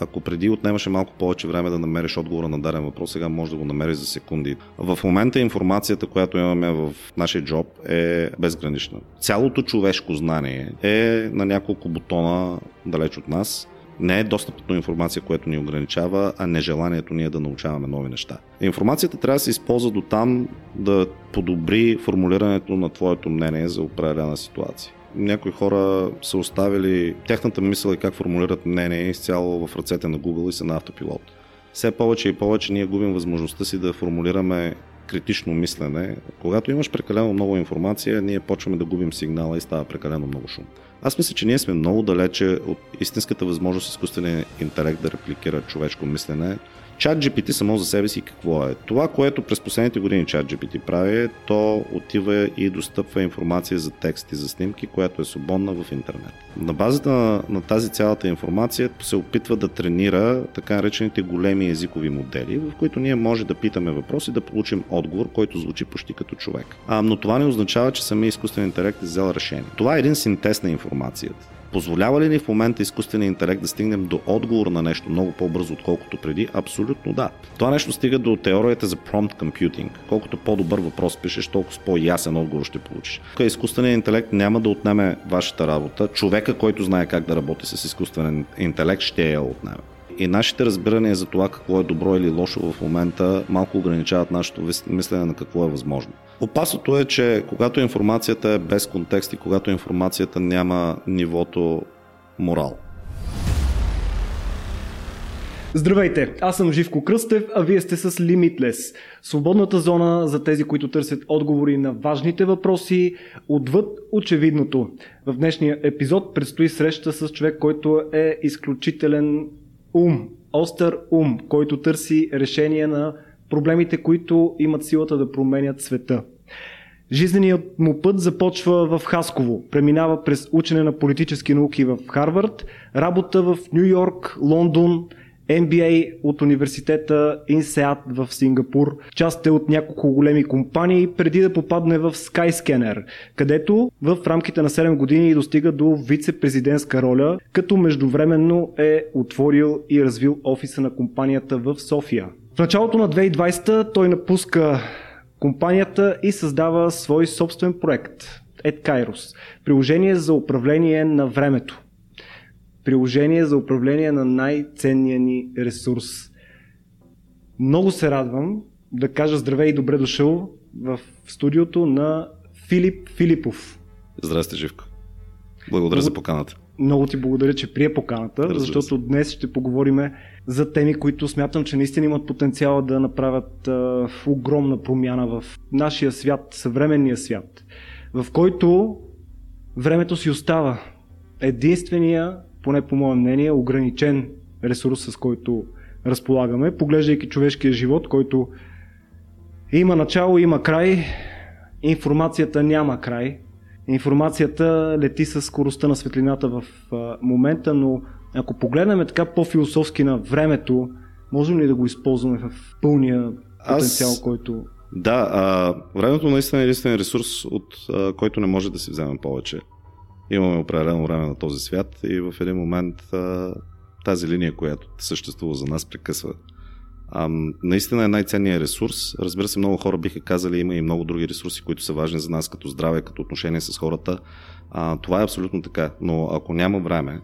ако преди отнемаше малко повече време да намериш отговора на даден въпрос, сега може да го намериш за секунди. В момента информацията, която имаме в нашия джоб е безгранична. Цялото човешко знание е на няколко бутона далеч от нас не е достъпът до информация, което ни ограничава, а нежеланието ние да научаваме нови неща. Информацията трябва да се използва до там да подобри формулирането на твоето мнение за определена ситуация някои хора са оставили тяхната мисъл и как формулират мнение изцяло в ръцете на Google и са на автопилот. Все повече и повече ние губим възможността си да формулираме критично мислене. Когато имаш прекалено много информация, ние почваме да губим сигнала и става прекалено много шум. Аз мисля, че ние сме много далече от истинската възможност изкуствения интелект да репликира човешко мислене Чат GPT само за себе си какво е? Това, което през последните години чат GPT прави, е, то отива и достъпва информация за текст и за снимки, която е свободна в интернет. На базата на, на тази цялата информация се опитва да тренира така наречените големи езикови модели, в които ние може да питаме въпроси да получим отговор, който звучи почти като човек. А, но това не означава, че самия изкуствен интелект е взел решение. Това е един синтез на информацията. Позволява ли ни в момента изкуствения интелект да стигнем до отговор на нещо много по-бързо, отколкото преди? Абсолютно да. Това нещо стига до теорията за prompt computing. Колкото по-добър въпрос пишеш, толкова по-ясен отговор ще получиш. Изкуственият интелект няма да отнеме вашата работа. Човека, който знае как да работи с изкуствен интелект, ще я отнеме и нашите разбирания за това какво е добро или лошо в момента малко ограничават нашето мислене на какво е възможно. Опасното е, че когато информацията е без контекст и когато информацията няма нивото морал. Здравейте, аз съм Живко Кръстев, а вие сте с Limitless. Свободната зона за тези, които търсят отговори на важните въпроси, отвъд очевидното. В днешния епизод предстои среща с човек, който е изключителен ум, остър ум, който търси решение на проблемите, които имат силата да променят света. Жизненият му път започва в Хасково, преминава през учене на политически науки в Харвард, работа в Нью Йорк, Лондон, MBA от университета INSEAD в Сингапур. Част е от няколко големи компании, преди да попадне в Skyscanner, където в рамките на 7 години достига до вице-президентска роля, като междувременно е отворил и развил офиса на компанията в София. В началото на 2020 той напуска компанията и създава свой собствен проект – EdKairos – приложение за управление на времето приложение за управление на най-ценния ни ресурс. Много се радвам да кажа здравей и добре дошъл в студиото на Филип Филипов. Здрасти, Живко. Благодаря много, за поканата. Много ти благодаря, че прие поканата, Разбира защото се. днес ще поговорим за теми, които смятам, че наистина имат потенциал да направят а, огромна промяна в нашия свят, съвременния свят, в който времето си остава. Единствения поне по мое мнение, ограничен ресурс, с който разполагаме, поглеждайки човешкия живот, който има начало, има край, информацията няма край. Информацията лети с скоростта на светлината в момента, но ако погледнем така по-философски на времето, можем ли да го използваме в пълния потенциал, Аз... който... Да, а, времето наистина е единствен ресурс, от а, който не може да си вземем повече имаме определено време на този свят и в един момент а, тази линия, която съществува за нас, прекъсва. А, наистина е най-ценният ресурс. Разбира се, много хора биха казали, има и много други ресурси, които са важни за нас, като здраве, като отношение с хората. А, това е абсолютно така. Но ако няма време,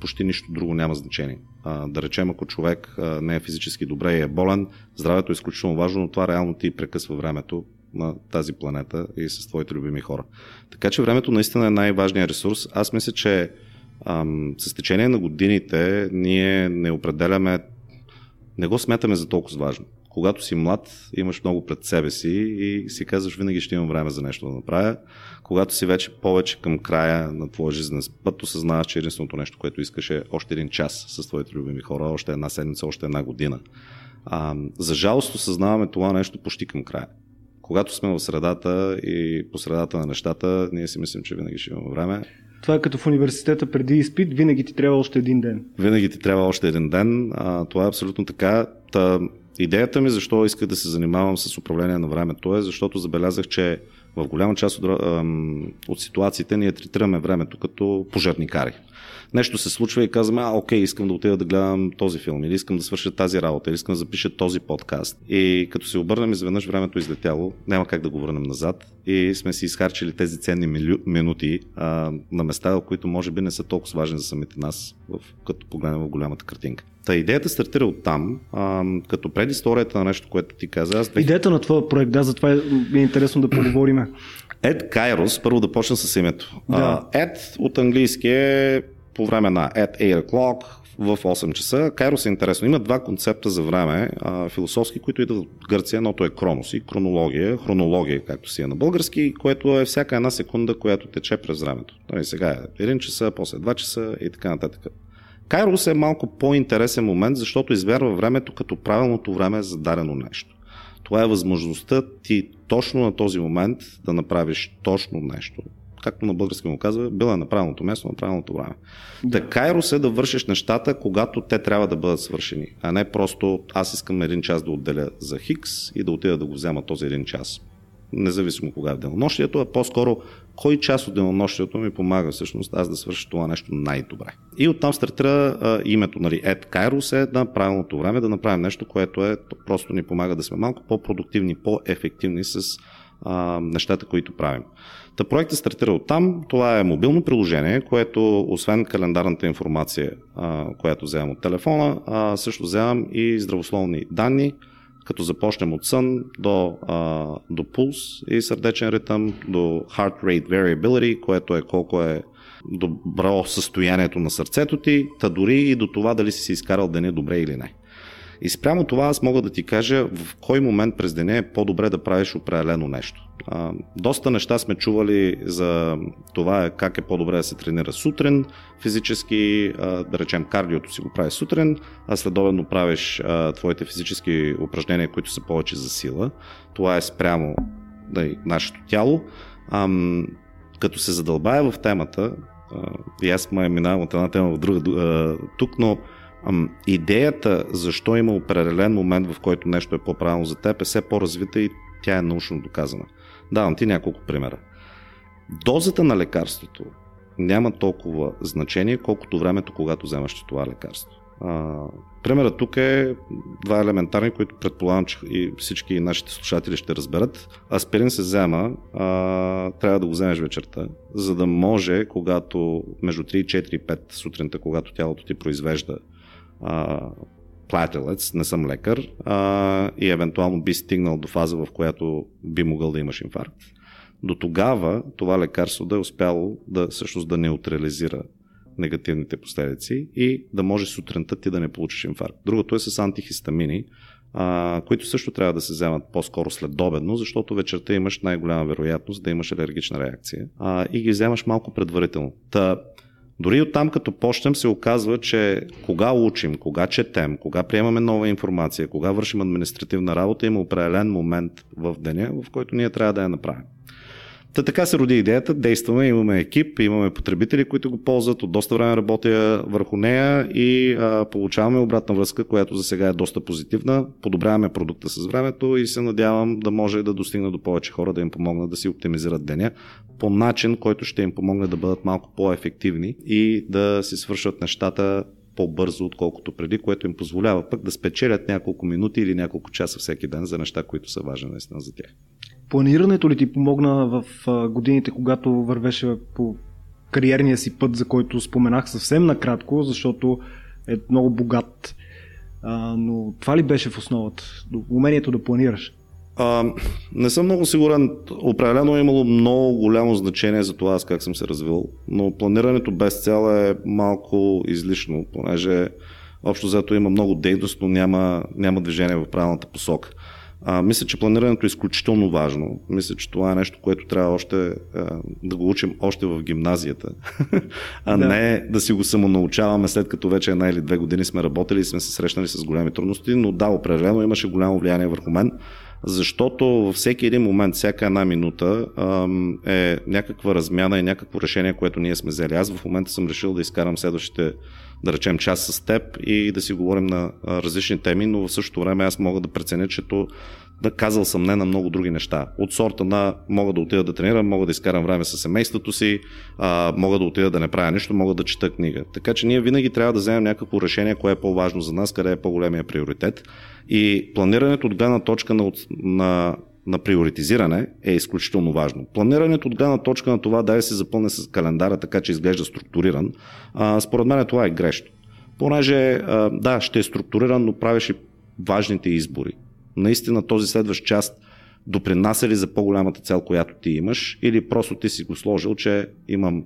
почти нищо друго няма значение. А, да речем, ако човек а, не е физически добре и е болен, здравето е изключително важно, но това реално ти прекъсва времето на тази планета и с твоите любими хора. Така че времето наистина е най-важният ресурс. Аз мисля, че ам, с течение на годините ние не определяме, не го смятаме за толкова важно. Когато си млад, имаш много пред себе си и си казваш, винаги ще имам време за нещо да направя. Когато си вече повече към края на твоя жизнен път, осъзнаваш, че единственото нещо, което искаш е още един час с твоите любими хора, още една седмица, още една година. А, за жалост осъзнаваме това нещо почти към края когато сме в средата и по средата на нещата, ние си мислим, че винаги ще имаме време. Това е като в университета преди изпит, винаги ти трябва още един ден. Винаги ти трябва още един ден. А, това е абсолютно така. Та, идеята ми защо исках да се занимавам с управление на времето е, защото забелязах, че в голяма част от, от ситуациите ние третираме времето като пожарникари. нещо се случва и казваме, а, окей, искам да отида да гледам този филм, или искам да свърша тази работа, или искам да запиша този подкаст. И като се обърнем изведнъж времето е излетяло, няма как да го върнем назад и сме си изхарчили тези ценни минути а, на места, които може би не са толкова важни за самите нас, в, като погледнем в голямата картинка. Та идеята стартира от там, а, като предисторията на нещо, което ти каза. Аз бех... Идеята на твоя проект, да, затова е интересно да поговорим. Ед Кайрос, първо да почна с името. Да. Ед от английски е по време на at 8 o'clock, в 8 часа. Кайрос е интересно. Има два концепта за време, а, философски, които идват от Гърция. Едното е кронос и хронология, хронология, както си е на български, което е всяка една секунда, която тече през времето. Той сега е 1 часа, после 2 часа и така нататък. Кайрос е малко по-интересен момент, защото извярва времето като правилното време за дадено нещо. Това е възможността ти точно на този момент да направиш точно нещо. Както на български му казва, била е на правилното място, на правилното време. Да. Кайрос е да вършиш нещата, когато те трябва да бъдат свършени, а не просто аз искам един час да отделя за Хикс и да отида да го взема този един час независимо кога е в денонощието, а по-скоро кой част от денонощието ми помага всъщност аз да свърша това нещо най-добре. И оттам стартира името, нали, Ed Kairos е на правилното време да направим нещо, което е, просто ни помага да сме малко по-продуктивни, по-ефективни с а, нещата, които правим. Та проектът стартира от там. Това е мобилно приложение, което освен календарната информация, а, която вземам от телефона, а, също вземам и здравословни данни, като започнем от сън до, а, до пулс и сърдечен ритъм, до heart rate variability, което е колко е добро състоянието на сърцето ти, та дори и до това дали си си изкарал деня добре или не. И спрямо това аз мога да ти кажа в кой момент през деня е по-добре да правиш определено нещо. А, доста неща сме чували за това как е по-добре да се тренира сутрин физически, а, да речем кардиото си го правиш сутрин, а следовено правиш а, твоите физически упражнения, които са повече за сила. Това е спрямо да, нашето тяло. А, като се задълбая в темата, а, и аз ме минавам от една тема в друга тук, но Ам, идеята защо има определен момент, в който нещо е по-правилно за теб е все по-развита и тя е научно доказана. Давам ти няколко примера. Дозата на лекарството няма толкова значение, колкото времето, когато вземаш това лекарство. А, примерът тук е два елементарни, които предполагам, че и всички нашите слушатели ще разберат. Аспирин се взема, а, трябва да го вземеш вечерта, за да може, когато между 3, 4 5 сутринта, когато тялото ти произвежда плателец, не съм лекар, а, и евентуално би стигнал до фаза, в която би могъл да имаш инфаркт. До тогава това лекарство да е успяло да всъщност да неутрализира негативните последици и да може сутринта ти да не получиш инфаркт. Другото е с антихистамини, а, които също трябва да се вземат по-скоро следобедно, защото вечерта имаш най-голяма вероятност да имаш алергична реакция а, и ги вземаш малко предварително. Та, дори от там като почнем се оказва, че кога учим, кога четем, кога приемаме нова информация, кога вършим административна работа, има определен момент в деня, в който ние трябва да я направим. Та така се роди идеята, действаме, имаме екип, имаме потребители, които го ползват, от доста време работя върху нея и а, получаваме обратна връзка, която за сега е доста позитивна. Подобряваме продукта с времето и се надявам да може да достигна до повече хора, да им помогна да си оптимизират деня по начин, който ще им помогне да бъдат малко по-ефективни и да си свършат нещата по-бързо, отколкото преди, което им позволява пък да спечелят няколко минути или няколко часа всеки ден за неща, които са важни наистина за тях. Планирането ли ти помогна в годините, когато вървеше по кариерния си път, за който споменах съвсем накратко, защото е много богат. А, но това ли беше в основата? Умението да планираш? А, не съм много сигурен. Определено е имало много голямо значение за това аз как съм се развил, но планирането без цел е малко излишно, понеже общо взето има много дейност, но няма, няма движение в правилната посока. А, мисля, че планирането е изключително важно. Мисля, че това е нещо, което трябва още а, да го учим още в гимназията, а да. не да си го самонаучаваме след като вече една или две години сме работили и сме се срещнали с големи трудности, но да, определено имаше голямо влияние върху мен защото във всеки един момент, всяка една минута е някаква размяна и някакво решение, което ние сме взели. Аз в момента съм решил да изкарам следващите, да речем, час с теб и да си говорим на различни теми, но в същото време аз мога да преценя, че да казал съм не на много други неща. От сорта на мога да отида да тренирам, мога да изкарам време с семейството си, а, мога да отида да не правя нищо, мога да чета книга. Така че ние винаги трябва да вземем някакво решение, кое е по-важно за нас, къде е по-големия приоритет. И планирането от гледна точка на, на на приоритизиране е изключително важно. Планирането от гледна точка на това да се запълне с календара, така че изглежда структуриран, а, според мен това е грешно. Понеже, а, да, ще е структуриран, но правиш и важните избори. Наистина този следващ част допринася ли за по-голямата цел, която ти имаш, или просто ти си го сложил, че имам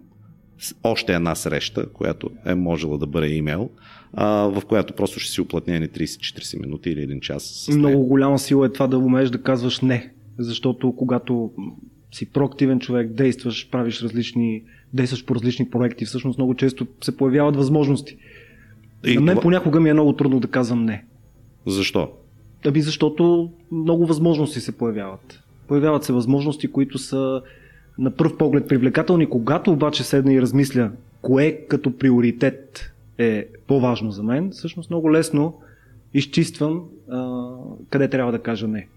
още една среща, която е можела да бъде имейл, а, в която просто ще си оплътнени 30-40 минути или един час. Много голяма сила е това да умееш да казваш не, защото когато си проактивен човек, действаш, правиш различни, действаш по различни проекти, всъщност много често се появяват възможности. И На мен това... понякога ми е много трудно да казвам не. Защо? Аби защото много възможности се появяват. Появяват се възможности, които са на пръв поглед привлекателни. Когато обаче седна и размисля кое като приоритет е по-важно за мен, всъщност много лесно изчиствам а, къде трябва да кажа не.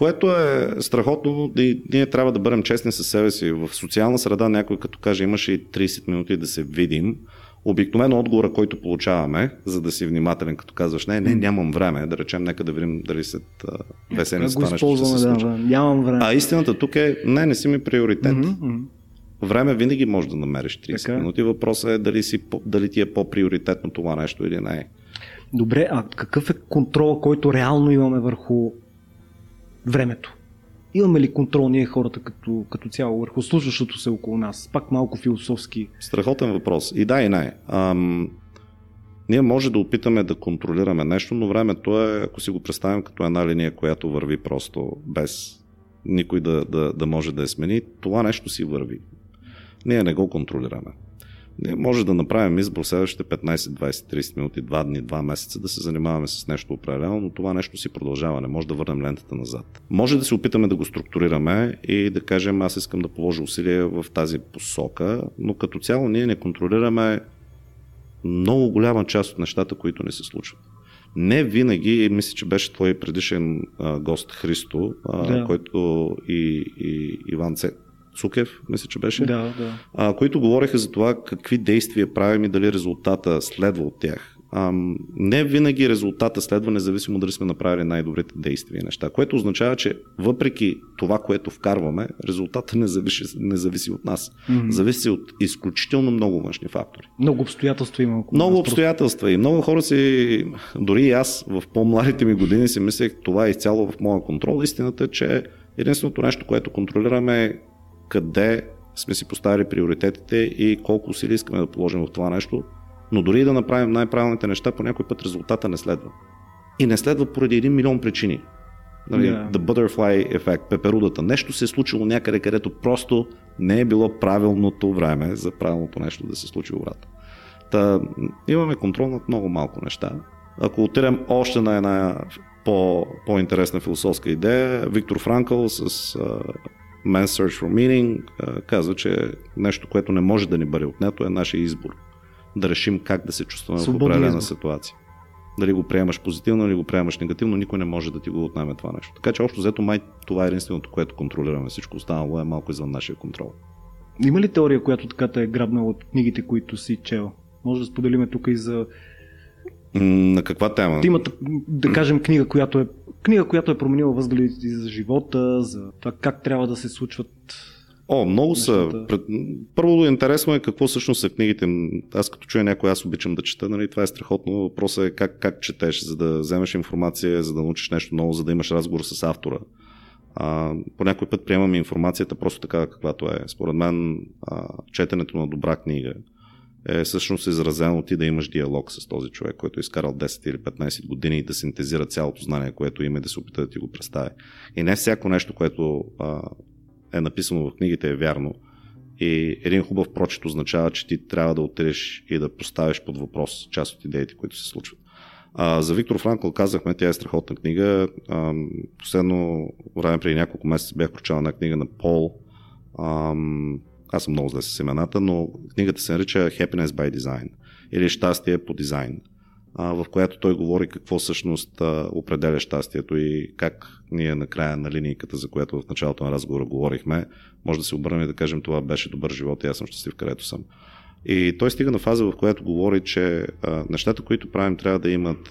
Което е страхотно и ние трябва да бъдем честни със себе си. В социална среда някой като каже имаше и 30 минути да се видим, Обикновено отговора, който получаваме, за да си внимателен, като казваш, не, не, нямам време, да речем, нека да видим дали след две седмици това нещо ще се случи. Да, нямам време. А истината тук е, не, не си ми приоритет. Mm-hmm. Време винаги може да намериш 30 така. минути. Въпросът е дали, си, дали ти е по-приоритетно това нещо или не. Добре, а какъв е контрола, който реално имаме върху времето? Имаме ли контрол ние хората като, като цяло върху случващото се около нас? Пак малко философски. Страхотен въпрос. И да, и не. Ам, ние може да опитаме да контролираме нещо, но времето е, ако си го представим като една линия, която върви просто без никой да, да, да може да я смени, това нещо си върви. Ние не го контролираме. Ние може да направим избор следващите 15, 20, 30 минути, 2 дни, 2 месеца да се занимаваме с нещо определено, но това нещо си продължава. Не може да върнем лентата назад. Може да се опитаме да го структурираме и да кажем аз искам да положа усилия в тази посока, но като цяло ние не контролираме много голяма част от нещата, които не се случват. Не винаги, мисля, че беше твой предишен а, гост Христо, а, да. който и, и Иван Це, Цукев, мисля, че беше, да, да. А, които говореха за това какви действия правим и дали резултата следва от тях. А, не винаги резултата следва, независимо дали сме направили най-добрите действия и неща, което означава, че въпреки това, което вкарваме, резултата не зависи, не зависи от нас. Mm-hmm. Зависи от изключително много външни фактори. Много обстоятелства има. Много обстоятелства и много хора си, дори и аз в по-младите ми години си мислех, това е изцяло в моя контрол. Истината е, че единственото нещо, което контролираме е къде сме си поставили приоритетите и колко усилия искаме да положим в това нещо, но дори да направим най-правилните неща, по някой път резултата не следва. И не следва поради един милион причини. Нали, yeah. The butterfly effect, пеперудата. Нещо се е случило някъде, където просто не е било правилното време за правилното нещо да се случи обратно. Та, имаме контрол над много малко неща. Ако отидем още на една по, по-интересна философска идея, Виктор Франкъл с Man's Search for Meaning казва, че нещо, което не може да ни бъде отнето е нашия избор. Да решим как да се чувстваме Свободен в определена избор. ситуация. Дали го приемаш позитивно или го приемаш негативно, никой не може да ти го отнеме това нещо. Така че общо взето май това е единственото, което контролираме. Всичко останало е малко извън нашия контрол. Има ли теория, която така те е грабнала от книгите, които си чел? Може да споделиме тук и за на каква тема? Имате, да кажем, книга, която е книга, която е променила възгледите за живота, за това как трябва да се случват О, много са. Първо интересно е какво всъщност са книгите. Аз като чуя някой, аз обичам да чета, нали, това е страхотно. Въпросът е как, как четеш, за да вземеш информация, за да научиш нещо ново, за да имаш разговор с автора. А, по някой път приемаме информацията просто така, каквато е. Според мен, а, четенето на добра книга е всъщност изразено ти да имаш диалог с този човек, който е изкарал 10 или 15 години и да синтезира цялото знание, което има и да се опита да ти го представи. И не всяко нещо, което а, е написано в книгите е вярно. И един хубав прочет означава, че ти трябва да отидеш и да поставиш под въпрос част от идеите, които се случват. А, за Виктор Франкъл казахме, тя е страхотна книга. А, последно време, преди няколко месеца, бях прочел една книга на Пол. А, аз съм много зле с имената, но книгата се нарича Happiness by Design или Щастие по дизайн. в която той говори какво всъщност определя щастието и как ние накрая на линейката, за която в началото на разговора говорихме, може да се обърнем и да кажем това беше добър живот и аз съм щастлив където съм. И той стига на фаза, в която говори, че нещата, които правим, трябва да имат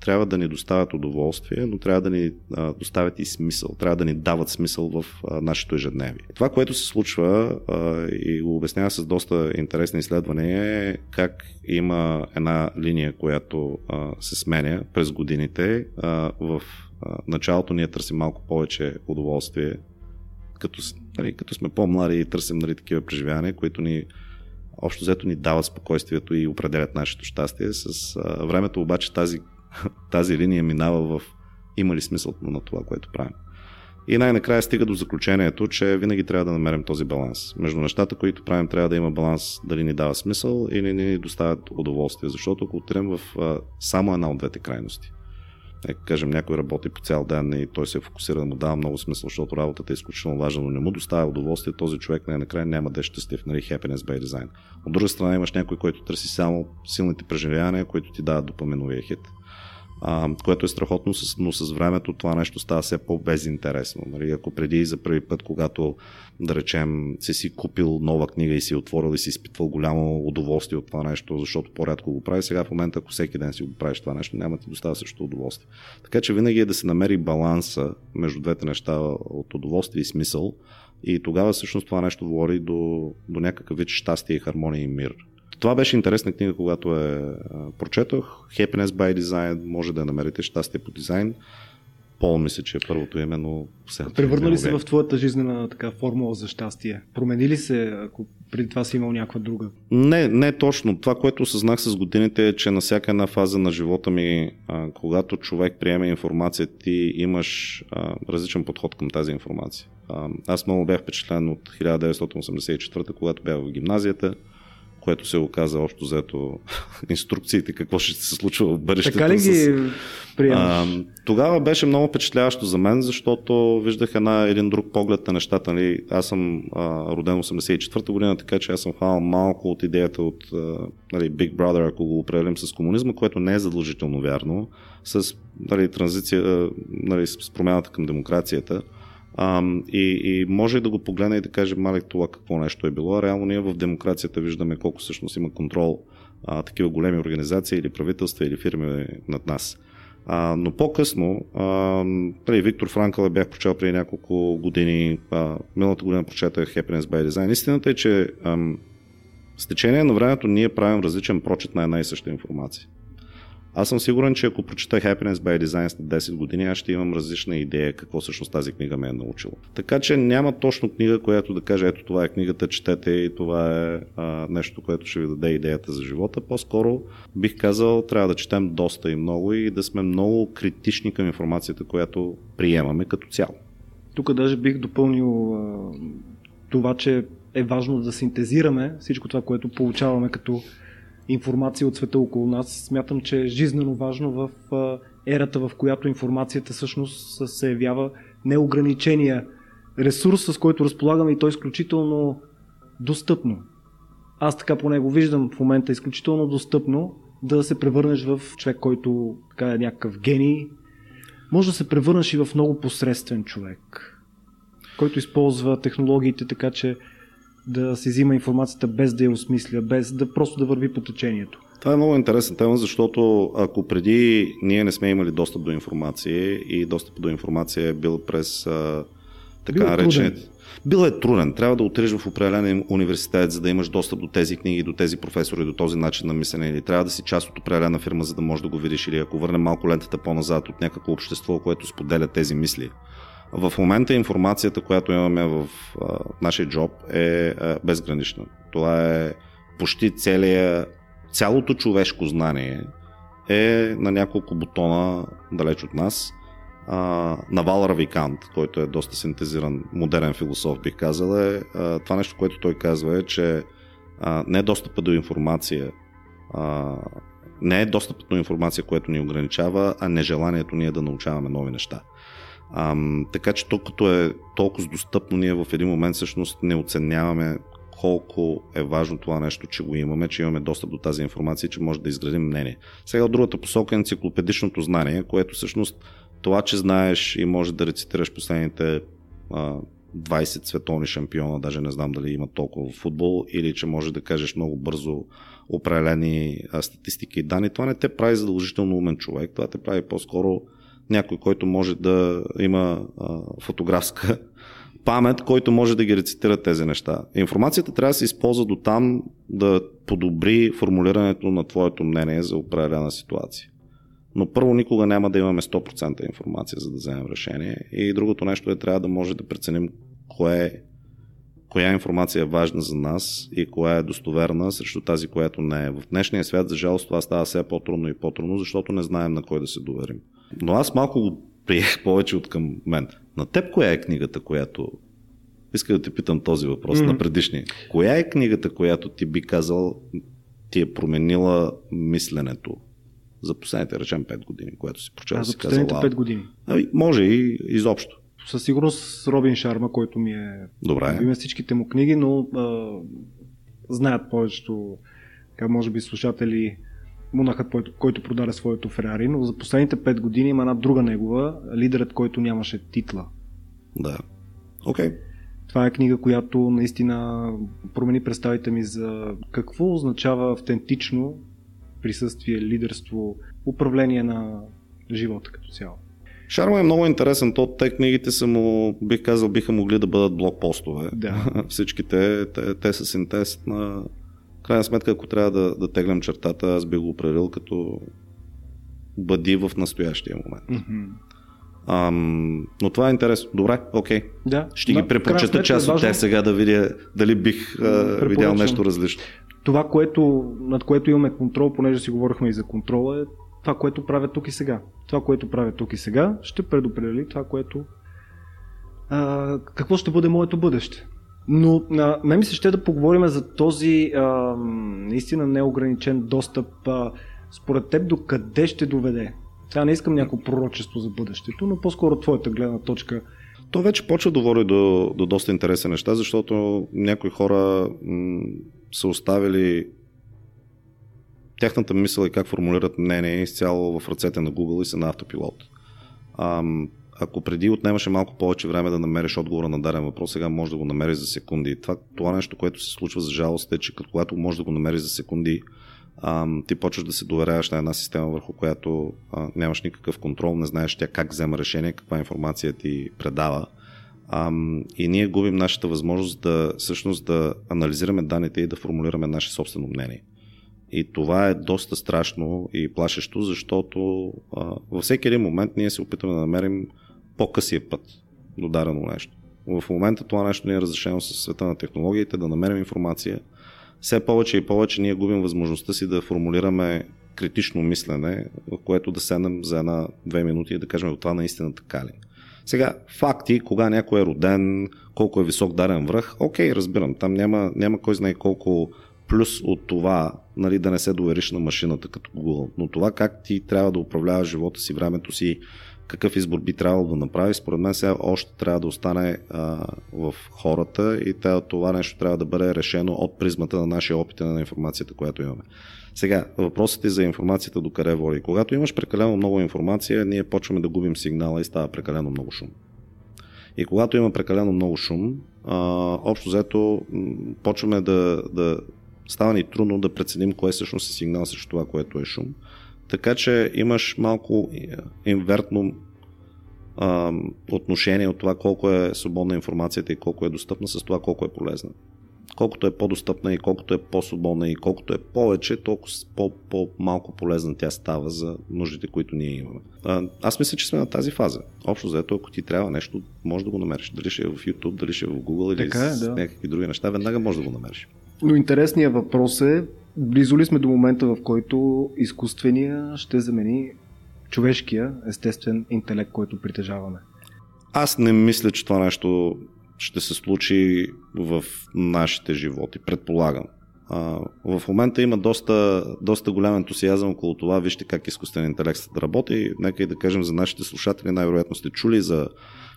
трябва да ни доставят удоволствие, но трябва да ни а, доставят и смисъл, трябва да ни дават смисъл в а, нашето ежедневие. Това, което се случва а, и го обяснява с доста интересни изследвания е как има една линия, която а, се сменя през годините. А, в а, началото ние търсим малко повече удоволствие, като, нали, като сме по-млади и търсим нали, такива преживявания, които ни общо взето ни дават спокойствието и определят нашето щастие. С а, времето обаче тази тази линия минава в има ли смисъл на това, което правим. И най-накрая стига до заключението, че винаги трябва да намерим този баланс. Между нещата, които правим, трябва да има баланс дали ни дава смисъл или ни доставят удоволствие. Защото ако отидем в а, само една от двете крайности, Нека кажем, някой работи по цял ден и той се е фокусира да му дава много смисъл, защото работата е изключително важна, но не му доставя удоволствие, този човек най-накрая няма да е щастлив, нали, happiness by design. От друга страна имаш някой, който търси само силните преживявания, които ти дават допаменовия хит а, което е страхотно, но с времето това нещо става все по-безинтересно. Нали? Ако преди за първи път, когато да речем си си купил нова книга и си отворил и си изпитвал голямо удоволствие от това нещо, защото по-рядко го прави, сега в момента, ако всеки ден си го правиш това нещо, няма ти доставя също удоволствие. Така че винаги е да се намери баланса между двете неща от удоволствие и смисъл. И тогава всъщност това нещо води до, до някакъв вид щастие, хармония и мир. Това беше интересна книга, когато е прочетох. Happiness by Design, може да я намерите, щастие по дизайн. Пол мисля, че е първото име, но сега. Превърна ли се в твоята жизнена така формула за щастие? Промени ли се, ако преди това си имал някаква друга? Не, не точно. Това, което осъзнах с годините е, че на всяка една фаза на живота ми, а, когато човек приеме информация, ти имаш а, различен подход към тази информация. А, аз много бях впечатлен от 1984, когато бях в гимназията което се оказа общо взето инструкциите какво ще се случва в бъдещето. Така ли ги приемаш? тогава беше много впечатляващо за мен, защото виждах една, един друг поглед на нещата. Нали? Аз съм а, роден 84-та година, така че аз съм хванал малко от идеята от а, нали, Big Brother, ако го определим с комунизма, което не е задължително вярно, с нали, транзиция, нали, с промяната към демокрацията. А, и, и може да го погледне и да каже, малек това какво нещо е било. Реално ние в демокрацията виждаме колко всъщност има контрол а, такива големи организации или правителства или фирми над нас. А, но по-късно, а, нали, Виктор Франкъл бях прочел преди няколко години, а, миналата година прочетах Happiness by Design. Истината е, че а, с течение на времето ние правим различен прочет на една и съща информация. Аз съм сигурен, че ако прочета Happiness by Design след 10 години, аз ще имам различна идея какво всъщност тази книга ме е научила. Така че няма точно книга, която да каже, ето това е книгата, четете и това е а, нещо, което ще ви даде идеята за живота. По-скоро бих казал, трябва да четем доста и много и да сме много критични към информацията, която приемаме като цяло. Тук даже бих допълнил а, това, че е важно да синтезираме всичко това, което получаваме като информация от света около нас. Смятам, че е жизненно важно в ерата, в която информацията всъщност се явява неограничения ресурс, с който разполагаме и то е изключително достъпно. Аз така по него виждам в момента изключително достъпно да се превърнеш в човек, който така е някакъв гений. Може да се превърнеш и в много посредствен човек, който използва технологиите така, че да се взима информацията без да я осмисля, без да просто да върви по течението. Това е много интересна тема, защото ако преди ние не сме имали достъп до информация и достъп до информация е бил през а, така наречените. Бил е труден. Трябва да отидеш в определен университет, за да имаш достъп до тези книги, до тези професори, до този начин на мислене. Или трябва да си част от определена фирма, за да можеш да го видиш. Или ако върнем малко лентата по-назад от някакво общество, което споделя тези мисли. В момента информацията, която имаме в а, нашия джоб е а, безгранична. Това е почти целия, цялото човешко знание е на няколко бутона далеч от нас. А, Навал Равикант, който е доста синтезиран модерен философ, бих казал, е а, това нещо, което той казва е, че а, не е достъпа до информация, а, не е достъпът до информация, което ни ограничава, а нежеланието ние да научаваме нови неща. Ам, така че то като е толкова достъпно, ние в един момент всъщност не оценяваме колко е важно това нещо, че го имаме, че имаме достъп до тази информация, че може да изградим мнение. Сега от другата посока е енциклопедичното знание, което всъщност това, че знаеш и може да рецитираш последните а, 20 световни шампиона, даже не знам дали има толкова в футбол, или че може да кажеш много бързо определени а, статистики и данни. Това не те прави задължително умен човек, това те прави по-скоро някой, който може да има а, фотографска памет, който може да ги рецитира тези неща. Информацията трябва да се използва до там да подобри формулирането на твоето мнение за определена ситуация. Но първо никога няма да имаме 100% информация, за да вземем решение. И другото нещо е трябва да може да преценим кое, коя информация е важна за нас и коя е достоверна срещу тази, която не е. В днешния свят, за жалост, това става все по-трудно и по-трудно, защото не знаем на кой да се доверим. Но аз малко го приех повече от към мен. На теб коя е книгата, която... Иска да те питам този въпрос mm-hmm. на предишния. Коя е книгата, която ти би казал ти е променила мисленето за последните, речем, 5 години, което си прочел. А, за последните казал, 5 години. Ами, може и изобщо. Със сигурност Робин Шарма, който ми е... Добре. Има всичките му книги, но а, знаят повечето, така, може би слушатели, монахът, който, който продаде своето Ферари, но за последните 5 години има една друга негова, лидерът, който нямаше титла. Да. Окей. Okay. Това е книга, която наистина промени представите ми за какво означава автентично присъствие, лидерство, управление на живота като цяло. Шарма е много интересен. То, те книгите са му, бих казал, биха могли да бъдат блокпостове. Да. Всичките, те, те са синтез на... Крайна сметка, ако трябва да, да теглям чертата, аз би го определил като бъди в настоящия момент. Mm-hmm. Ам, но това е интересно. Добре, окей. Да, Ще да, ги препочета част от тях сега да видя дали бих а, видял нещо различно. Това, което, над което имаме контрол, понеже си говорихме и за контрола, е това, което правя тук и сега. Това, което правя тук и сега, ще предопредели това, което. А, какво ще бъде моето бъдеще. Но а, мен ми се ще да поговорим за този а, наистина неограничен достъп. А, според теб до къде ще доведе? Сега не искам някакво пророчество за бъдещето, но по-скоро твоята гледна точка. То вече почва да води до, до доста интересни неща, защото някои хора м- са оставили тяхната мисъл и как формулират мнение изцяло в ръцете на Google и са на автопилот. Ам, ако преди отнемаше малко повече време да намериш отговора на даден въпрос, сега може да го намериш за секунди. Това, това нещо, което се случва за жалост е, че когато можеш да го намериш за секунди, ти почваш да се доверяваш на една система, върху която нямаш никакъв контрол, не знаеш тя как взема решение, каква информация ти предава. И ние губим нашата възможност да всъщност да анализираме данните и да формулираме наше собствено мнение. И това е доста страшно и плашещо, защото а, във всеки един момент ние се опитваме да намерим по-късия път до дарено нещо. В момента това нещо не е разрешено с света на технологиите, да намерим информация. Все повече и повече ние губим възможността си да формулираме критично мислене, в което да седнем за една-две минути и да кажем това наистина така ли. Сега, факти, кога някой е роден, колко е висок дарен връх, окей, разбирам, там няма, няма кой знае колко плюс от това нали, да не се довериш на машината като Google. Но това как ти трябва да управляваш живота си, времето си, какъв избор би трябвало да направиш, според мен сега още трябва да остане а, в хората и това нещо трябва да бъде решено от призмата на нашия опит на информацията, която имаме. Сега, въпросът е за информацията до къде води. Когато имаш прекалено много информация, ние почваме да губим сигнала и става прекалено много шум. И когато има прекалено много шум, а, общо взето почваме да, да става ни трудно да преценим кое всъщност е сигнал срещу това, което е шум. Така че имаш малко инвертно а, отношение от това колко е свободна информацията и колко е достъпна с това колко е полезна. Колкото е по-достъпна и колкото е по-свободна и колкото е повече, толкова по-малко полезна тя става за нуждите, които ние имаме. А, аз мисля, че сме на тази фаза. Общо заето, ако ти трябва нещо, може да го намериш. Дали ще е в YouTube, дали ще е в Google или така е, да. с някакви други неща, веднага може да го намериш. Но интересният въпрос е, близо ли сме до момента, в който изкуствения ще замени човешкия естествен интелект, който притежаваме? Аз не мисля, че това нещо ще се случи в нашите животи, предполагам. В момента има доста, доста голям ентусиазъм около това. Вижте как изкуственият интелект да работи. Нека и да кажем за нашите слушатели, най-вероятно сте чули за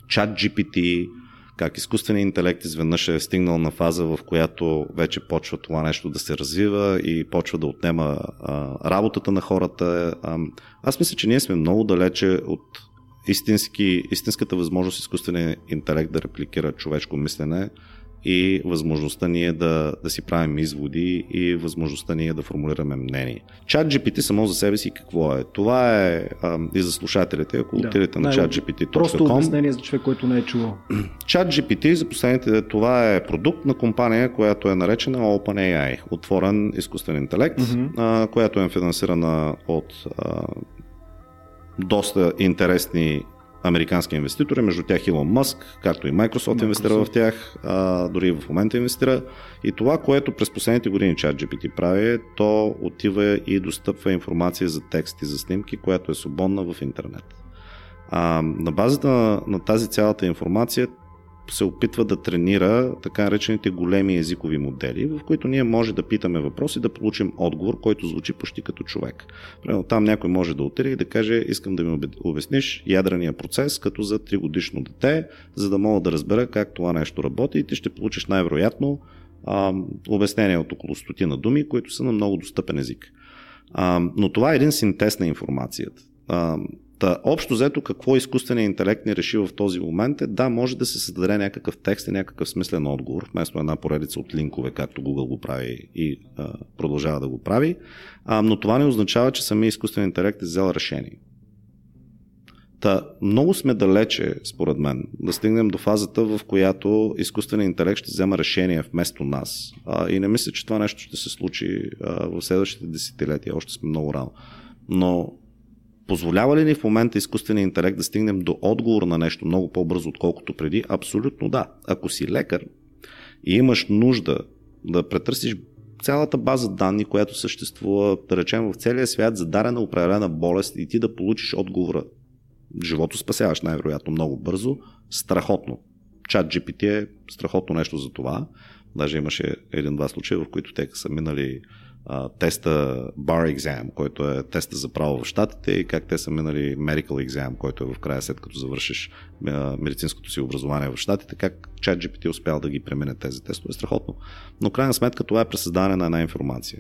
чат GPT, как изкуственият интелект изведнъж е стигнал на фаза, в която вече почва това нещо да се развива и почва да отнема а, работата на хората. А, аз мисля, че ние сме много далече от истински, истинската възможност изкуственият интелект да репликира човешко мислене и възможността ние да, да си правим изводи и възможността ние да формулираме мнение. Чат GPT само за себе си какво е? Това е а, и за слушателите, ако да, отидете на ChatGPT.com. Просто обяснение за човек, който не е чувал. ChatGPT за последните, това е продукт на компания, която е наречена OpenAI, отворен изкуствен интелект, mm-hmm. а, която е финансирана от а, доста интересни американски инвеститори, между тях Илон Мъск, както и Microsoft, Microsoft. инвестира в тях, а, дори и в момента инвестира. И това, което през последните години ChatGPT прави, е, то отива и достъпва информация за текст и за снимки, която е свободна в интернет. А, на базата на, на тази цялата информация се опитва да тренира така наречените големи езикови модели, в които ние може да питаме въпроси, да получим отговор, който звучи почти като човек. Примерно там някой може да отиде и да каже, искам да ми обясниш ядрения процес като за 3 годишно дете, за да мога да разбера как това нещо работи и ти ще получиш най-вероятно а, обяснение от около стотина думи, които са на много достъпен език. А, но това е един синтез на информацията. А, Та, общо взето, какво изкуственият интелект ни реши в този момент е да, може да се създаде някакъв текст и някакъв смислен отговор, вместо една поредица от линкове, както Google го прави и а, продължава да го прави, а, но това не означава, че самия изкуствен интелект е взел решение. Та, много сме далече, според мен, да стигнем до фазата, в която изкуственият интелект ще взема решение вместо нас. А, и не мисля, че това нещо ще се случи а, в следващите десетилетия. Още сме много рано. Но Позволява ли ни в момента изкуствения интелект да стигнем до отговор на нещо много по-бързо, отколкото преди? Абсолютно да. Ако си лекар и имаш нужда да претърсиш цялата база данни, която съществува, да речем, в целия свят за дарена определена болест и ти да получиш отговора. Живото спасяваш най-вероятно много бързо. Страхотно. Чат GPT е страхотно нещо за това. Даже имаше един-два случая, в които те са минали а, теста Bar Exam, който е теста за право в Штатите и как те са минали Medical Exam, който е в края след като завършиш а, медицинското си образование в Штатите, как ChatGPT е успял да ги премине тези тестове. Страхотно. Но крайна сметка това е пресъздаване на една информация,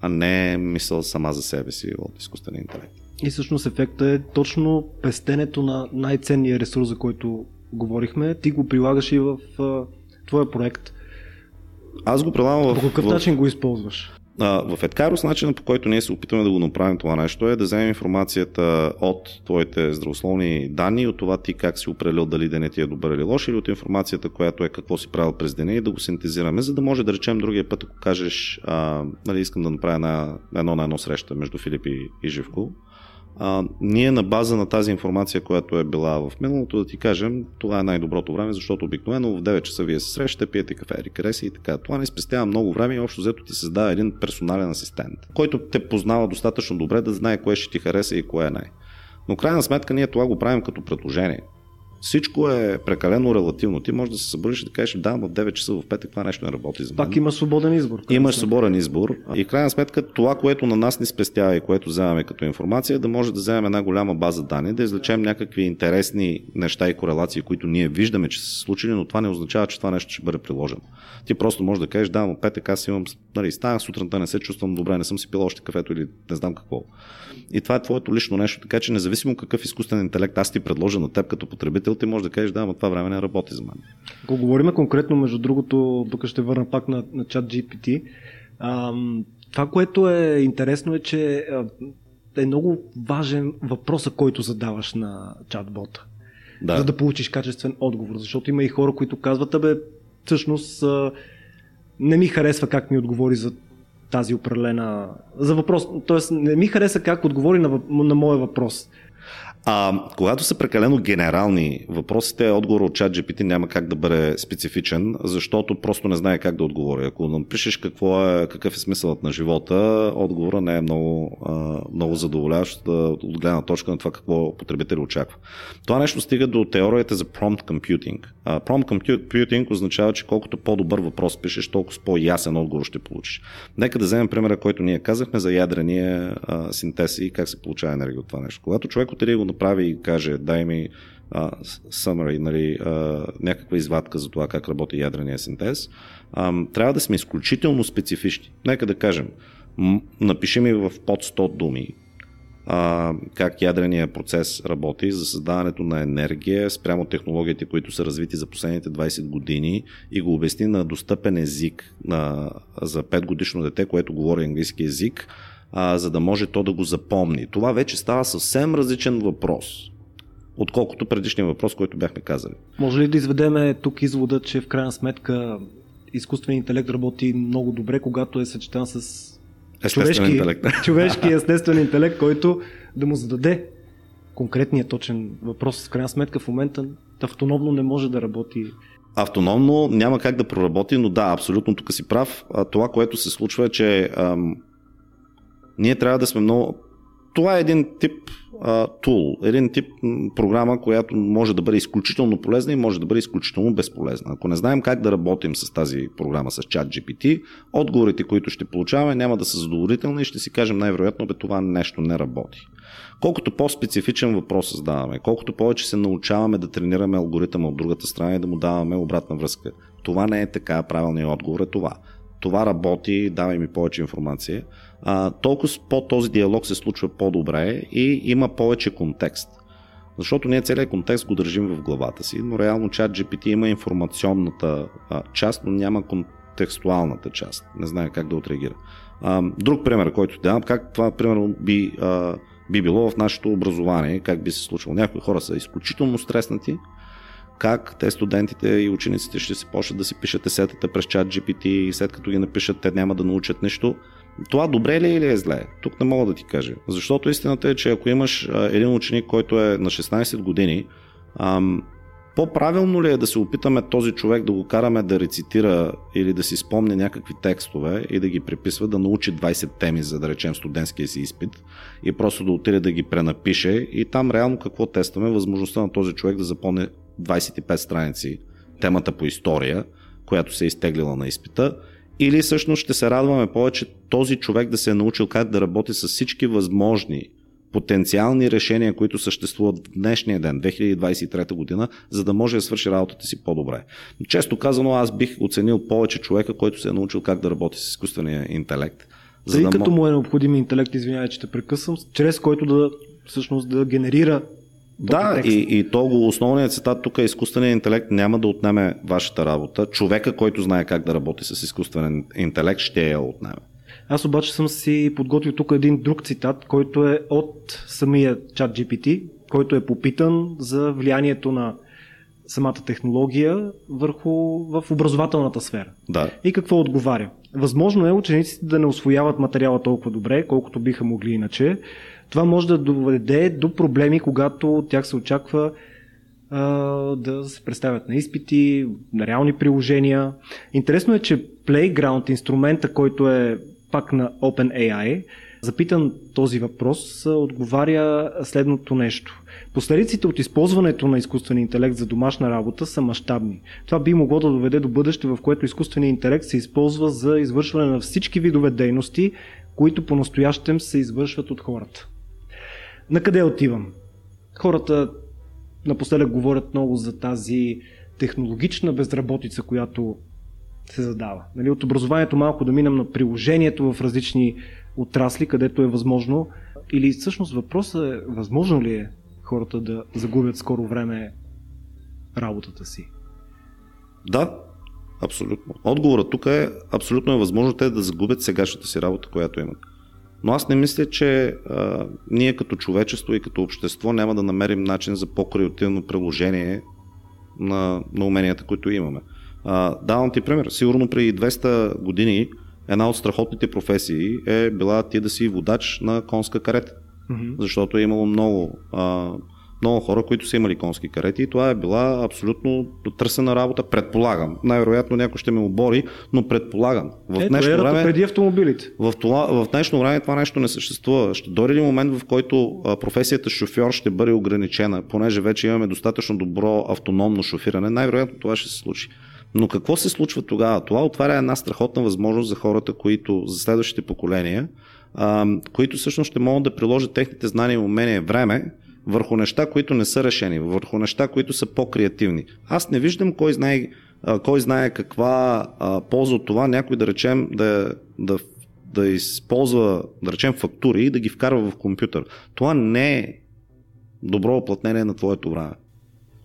а не мисъл сама за себе си от изкуствения интелект. И всъщност ефектът е точно пестенето на най-ценния ресурс, за който говорихме. Ти го прилагаш и в а, твоя проект. Аз го прилагам в... По какъв в... начин го използваш? В Edkairos начинът по който ние се опитваме да го направим това нещо е да вземем информацията от твоите здравословни данни, от това ти как си определил дали денят ти е добър или лош, или от информацията, която е какво си правил през деня и да го синтезираме, за да може да речем другия път, ако кажеш, а, нали, искам да направя една, едно на едно среща между Филип и, и Живко, а, ние на база на тази информация, която е била в миналото, да ти кажем, това е най-доброто време, защото обикновено в 9 часа вие се срещате, пиете кафе или кареси и така. Това не спестява много време и общо взето ти създава един персонален асистент, който те познава достатъчно добре да знае кое ще ти хареса и кое не. Но крайна сметка ние това го правим като предложение. Всичко е прекалено релативно. Ти можеш да се събудиш и да кажеш, да, в 9 часа в петък това нещо не работи за мен. Пак има свободен избор. Имаш свободен избор. И крайна сметка това, което на нас ни спестява и което вземаме като информация, е да може да вземем една голяма база данни, да извлечем някакви интересни неща и корелации, които ние виждаме, че са се случили, но това не означава, че това нещо ще бъде приложено. Ти просто можеш да кажеш, да, в петък аз имам, нали, стана сутринта, не се чувствам добре, не съм си пил още кафето или не знам какво. И това е твоето лично нещо, така че независимо какъв изкуствен интелект аз ти предложа на теб като потребител, ти можеш да кажеш, да, но това време не работи за мен. Ако говорим конкретно, между другото, тук ще върна пак на, на чат GPT, ам, това, което е интересно е, че е много важен въпросът, който задаваш на чатбота. Да. За да получиш качествен отговор. Защото има и хора, които казват, бе, всъщност не ми харесва как ми отговори за тази определена... За въпрос. Тоест, не ми хареса как отговори на, на моя въпрос. А, когато са прекалено генерални въпросите, отговор от чат GPT няма как да бъде специфичен, защото просто не знае как да отговори. Ако напишеш какво е, какъв е смисълът на живота, отговора не е много, много задоволяващ от гледна точка на това какво потребител очаква. Това нещо стига до теорията за prompt computing. А, prompt computing означава, че колкото по-добър въпрос пишеш, толкова по-ясен отговор ще получиш. Нека да вземем примера, който ние казахме за ядрения синтез и как се получава енергия от това нещо. Когато човек отиде направи и каже, дай ми а, summary, нали, а, някаква извадка за това как работи ядрения синтез, а, трябва да сме изключително специфични. Нека да кажем, напиши ми в под 100 думи а, как ядрения процес работи за създаването на енергия спрямо технологиите, които са развити за последните 20 години и го обясни на достъпен език на, за 5 годишно дете, което говори английски език, а, за да може то да го запомни. Това вече става съвсем различен въпрос отколкото предишния въпрос, който бяхме казали. Може ли да изведеме тук извода, че в крайна сметка изкуственият интелект работи много добре, когато е съчетан с човешки, интелект. човешки естествен интелект, който да му зададе конкретния точен въпрос. В крайна сметка в момента автономно не може да работи. Автономно няма как да проработи, но да, абсолютно тук си прав. Това, което се случва е, че ам, ние трябва да сме много... Това е един тип тул, един тип програма, която може да бъде изключително полезна и може да бъде изключително безполезна. Ако не знаем как да работим с тази програма, с чат GPT, отговорите, които ще получаваме, няма да са задоволителни и ще си кажем най-вероятно, бе това нещо не работи. Колкото по-специфичен въпрос създаваме, колкото повече се научаваме да тренираме алгоритъма от другата страна и да му даваме обратна връзка. Това не е така, правилният отговор е това. Това работи, давай ми повече информация а, толкова по този диалог се случва по-добре и има повече контекст. Защото ние целият контекст го държим в главата си, но реално чат GPT има информационната а, част, но няма контекстуалната част. Не знае как да отреагира. А, друг пример, който давам, как това примерно би, а, би било в нашето образование, как би се случило. Някои хора са изключително стреснати, как те студентите и учениците ще се почнат да си пишат есетата през чат GPT и след като ги напишат, те няма да научат нищо. Това добре ли е или е зле? Тук не мога да ти кажа. Защото истината е, че ако имаш един ученик, който е на 16 години, по-правилно ли е да се опитаме този човек да го караме да рецитира или да си спомня някакви текстове и да ги приписва, да научи 20 теми, за да речем студентския си изпит и просто да отиде да ги пренапише и там реално какво тестваме? Възможността на този човек да запомне 25 страници темата по история, която се е изтеглила на изпита или всъщност ще се радваме повече този човек да се е научил как да работи с всички възможни потенциални решения, които съществуват в днешния ден, 2023 година, за да може да свърши работата си по-добре. Често казано, аз бих оценил повече човека, който се е научил как да работи с изкуствения интелект. За Тъй да като му е необходим интелект, извинявай, че те прекъсвам, чрез който да всъщност да генерира да, и, и то го основният цитат тук е изкуственият интелект няма да отнеме вашата работа. Човека, който знае как да работи с изкуствен интелект, ще я отнеме. Аз обаче съм си подготвил тук един друг цитат, който е от самия чат GPT, който е попитан за влиянието на самата технология върху в образователната сфера. Да. И какво отговаря? Възможно е учениците да не освояват материала толкова добре, колкото биха могли иначе, това може да доведе до проблеми, когато от тях се очаква а, да се представят на изпити, на реални приложения. Интересно е, че Playground, инструмента, който е пак на OpenAI, запитан този въпрос, отговаря следното нещо. Последиците от използването на изкуствен интелект за домашна работа са мащабни. Това би могло да доведе до бъдеще, в което изкуственият интелект се използва за извършване на всички видове дейности, които по-настоящем се извършват от хората. На къде отивам? Хората напоследък говорят много за тази технологична безработица, която се задава. Нали, от образованието малко да минем на приложението в различни отрасли, където е възможно. Или всъщност въпросът е, възможно ли е хората да загубят скоро време работата си? Да, абсолютно. Отговорът тук е абсолютно е възможно те да загубят сегашната си работа, която имат. Но аз не мисля, че а, ние като човечество и като общество няма да намерим начин за по-креативно приложение на, на уменията, които имаме. А, давам ти пример. Сигурно преди 200 години една от страхотните професии е била ти да си водач на конска карета. Mm-hmm. Защото е имало много а, много хора, които са имали конски карети и това е била абсолютно търсена работа, предполагам. Най-вероятно някой ще ме обори, но предполагам. В днешно време, преди автомобилите. В, това, в днешно време това нещо не съществува. Ще дойде ли момент, в който професията шофьор ще бъде ограничена, понеже вече имаме достатъчно добро автономно шофиране, най-вероятно това ще се случи. Но какво се случва тогава? Това отваря една страхотна възможност за хората, които за следващите поколения, които всъщност ще могат да приложат техните знания и умения време върху неща, които не са решени, върху неща, които са по-креативни. Аз не виждам кой знае, кой знае каква а, полза от това някой да речем да, да, да използва, да речем, фактури и да ги вкарва в компютър. Това не е добро оплътнение на твоето време.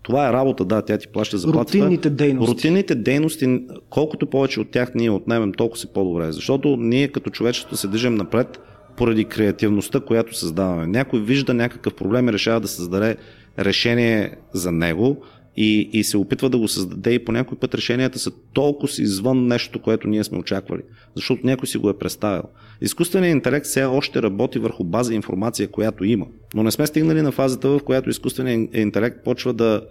Това е работа, да, тя ти плаща заплатата. Рутинните дейности. Рутинните дейности, колкото повече от тях ние отнемем, толкова си по-добре. Защото ние като човечество се движим напред поради креативността, която създаваме. Някой вижда някакъв проблем и решава да създаде решение за него и, и се опитва да го създаде и по някой път решенията са толкова си извън нещо, което ние сме очаквали, защото някой си го е представил. Изкуственият интелект все още работи върху база информация, която има, но не сме стигнали на фазата, в която изкуственият интелект почва да,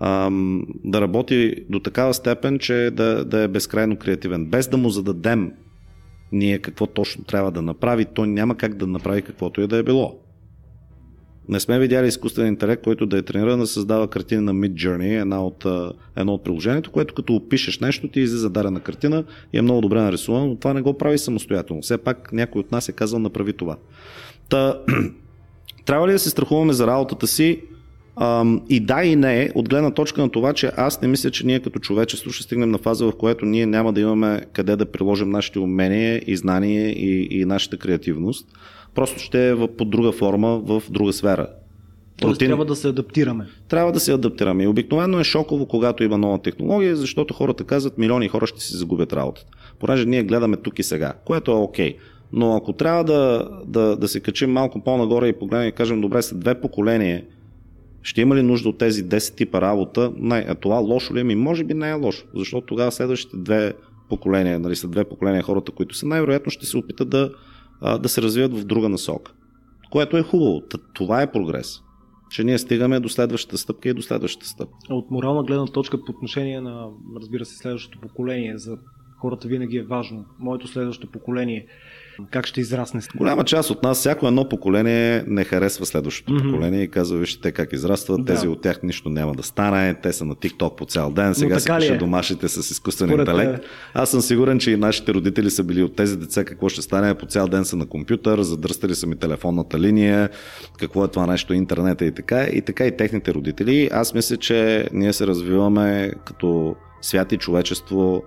ам, да работи до такава степен, че да, да е безкрайно креативен, без да му зададем ние какво точно трябва да направи, той няма как да направи каквото и да е било. Не сме видяли изкуствен интелект, който да е трениран да създава картина на Mid Journey, една от, едно от приложението, което като опишеш нещо, ти излиза дарена картина и е много добре нарисувано, но това не го прави самостоятелно. Все пак някой от нас е казал направи това. Та, трябва ли да се страхуваме за работата си? И да и не, от гледна точка на това, че аз не мисля, че ние като човечество ще стигнем на фаза, в която ние няма да имаме къде да приложим нашите умения и знания и, и нашата креативност просто ще е под друга форма, в друга сфера. Тоест Рутин... трябва да се адаптираме. Трябва да се адаптираме. И обикновено е шоково, когато има нова технология, защото хората казват, милиони хора ще си загубят работата. Понеже ние гледаме тук и сега, което е окей. Okay. Но ако трябва да, да, да се качим малко по-нагоре и погледнем и кажем, добре, след две поколения, ще има ли нужда от тези 10 типа работа? Не, а това лошо ли е? Ми може би не е лошо, защото тогава следващите две поколения, нали, след две поколения хората, които са най-вероятно ще се опитат да, да се развият в друга насока. Което е хубаво. Това е прогрес. Че ние стигаме до следващата стъпка и до следващата стъпка. От морална гледна точка по отношение на, разбира се, следващото поколение, за хората винаги е важно. Моето следващо поколение как ще израсне. Голяма част от нас, всяко едно поколение не харесва следващото mm-hmm. поколение и казва, вижте те как израстват, да. тези от тях нищо няма да стане, те са на TikTok по цял ден, сега се пише е? домашните с изкуствен Според интелект. Е. Аз съм сигурен, че и нашите родители са били от тези деца, какво ще стане, по цял ден са на компютър, задръстали са ми телефонната линия, какво е това нещо, интернета и така, и така и техните родители. Аз мисля, че ние се развиваме като свят и човечество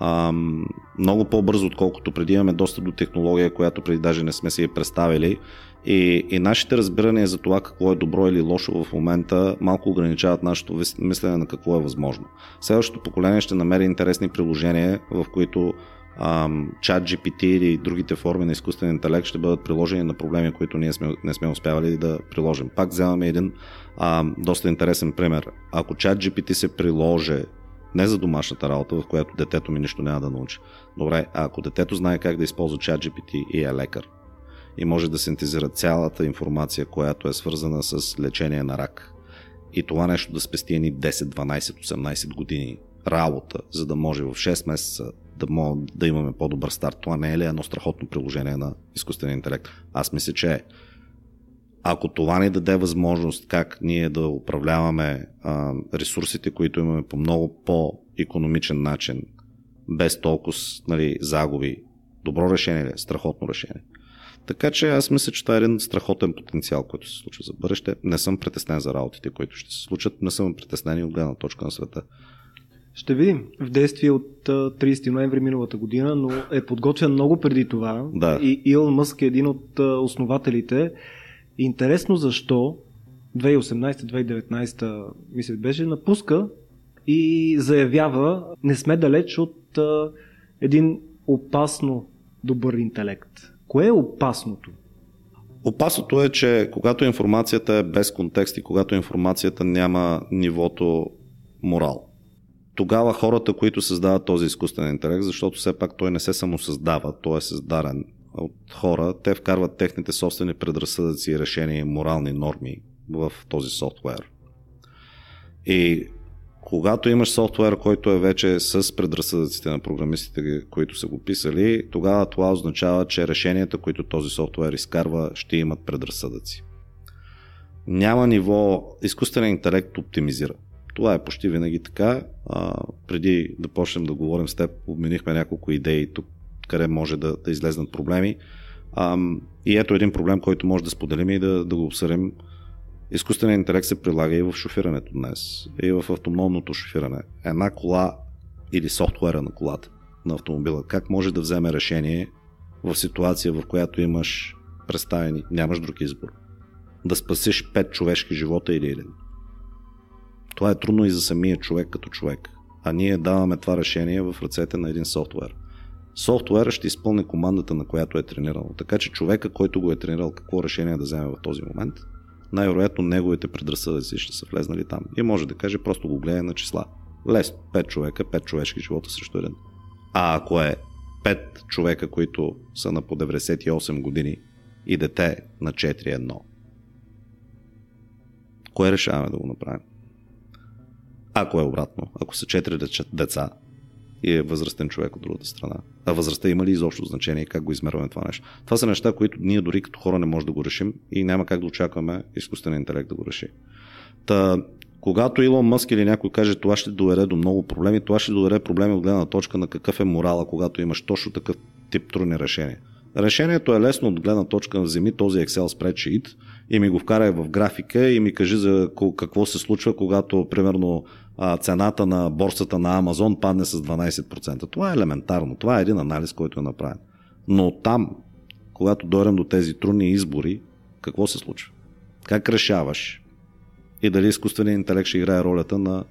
ам, много по-бързо, отколкото преди имаме доста до технология, която преди даже не сме си я представили. И, и нашите разбирания за това какво е добро или лошо в момента малко ограничават нашето мислене на какво е възможно. Следващото поколение ще намери интересни приложения, в които чат GPT или другите форми на изкуствен интелект ще бъдат приложени на проблеми, които ние сме, не сме успявали да приложим. Пак вземаме един ам, доста интересен пример. Ако чат GPT се приложи не за домашната работа, в която детето ми нищо няма да научи. Добре, а ако детето знае как да използва ChatGPT и е лекар и може да синтезира цялата информация, която е свързана с лечение на рак и това нещо да спести едни 10, 12, 18 години работа, за да може в 6 месеца да, мога, да имаме по-добър старт. Това не е ли едно страхотно приложение на изкуствения интелект? Аз мисля, че е. Ако това ни даде възможност как ние да управляваме а, ресурсите, които имаме по много по-економичен начин, без толкова нали, загуби, добро решение ли? Е? Страхотно решение. Така че аз мисля, че това е един страхотен потенциал, който се случва за бъдеще. Не съм притеснен за работите, които ще се случат. Не съм притеснен и от гледна точка на света. Ще видим. В действие от 30 ноември миналата година, но е подготвен много преди това. Да. И Илон Мъск е един от основателите. Интересно защо 2018-2019 мисля беше, напуска и заявява не сме далеч от а, един опасно добър интелект. Кое е опасното? Опасното е, че когато информацията е без контекст и когато информацията няма нивото морал, тогава хората, които създават този изкуствен интелект, защото все пак той не се самосъздава, той е създаден от хора, те вкарват техните собствени предразсъдъци решения и морални норми в този софтуер. И когато имаш софтуер, който е вече с предразсъдъците на програмистите, които са го писали, тогава това означава, че решенията, които този софтуер изкарва, ще имат предразсъдъци. Няма ниво, изкуствен интелект оптимизира. Това е почти винаги така. А, преди да почнем да говорим с теб, обменихме няколко идеи тук къде може да, да излезнат проблеми. А, и ето един проблем, който може да споделим и да, да го обсъдим. Изкуственият интелект се прилага и в шофирането днес, и в автономното шофиране. Една кола или софтуера на колата, на автомобила, как може да вземе решение в ситуация, в която имаш представени, нямаш друг избор. Да спасиш пет човешки живота или един. Това е трудно и за самия човек като човек. А ние даваме това решение в ръцете на един софтуер. Софтуера ще изпълни командата, на която е тренирал. Така че човека, който го е тренирал, какво решение да вземе в този момент, най-вероятно неговите предразсъдъци ще са влезнали там. И може да каже, просто го гледа на числа. Лесно. 5 човека, 5 човешки живота срещу един. А ако е 5 човека, които са на по 98 години и дете на 4-1, кое решаваме да го направим? Ако е обратно, ако са 4 деца и е възрастен човек от другата страна. А възрастта има ли изобщо значение и как го измерваме това нещо? Това са неща, които ние дори като хора не можем да го решим и няма как да очакваме изкуствен интелект да го реши. Та, когато Илон Мъск или някой каже това ще доведе до много проблеми, това ще доведе проблеми от гледна точка на какъв е морала, когато имаш точно такъв тип трудни решения. Решението е лесно от гледна точка на вземи този Excel spreadsheet и ми го вкарай в графика и ми кажи за какво се случва, когато примерно цената на борсата на Амазон падне с 12%. Това е елементарно. Това е един анализ, който е направен. Но там, когато дойдем до тези трудни избори, какво се случва? Как решаваш? И дали изкуственият интелект ще играе ролята на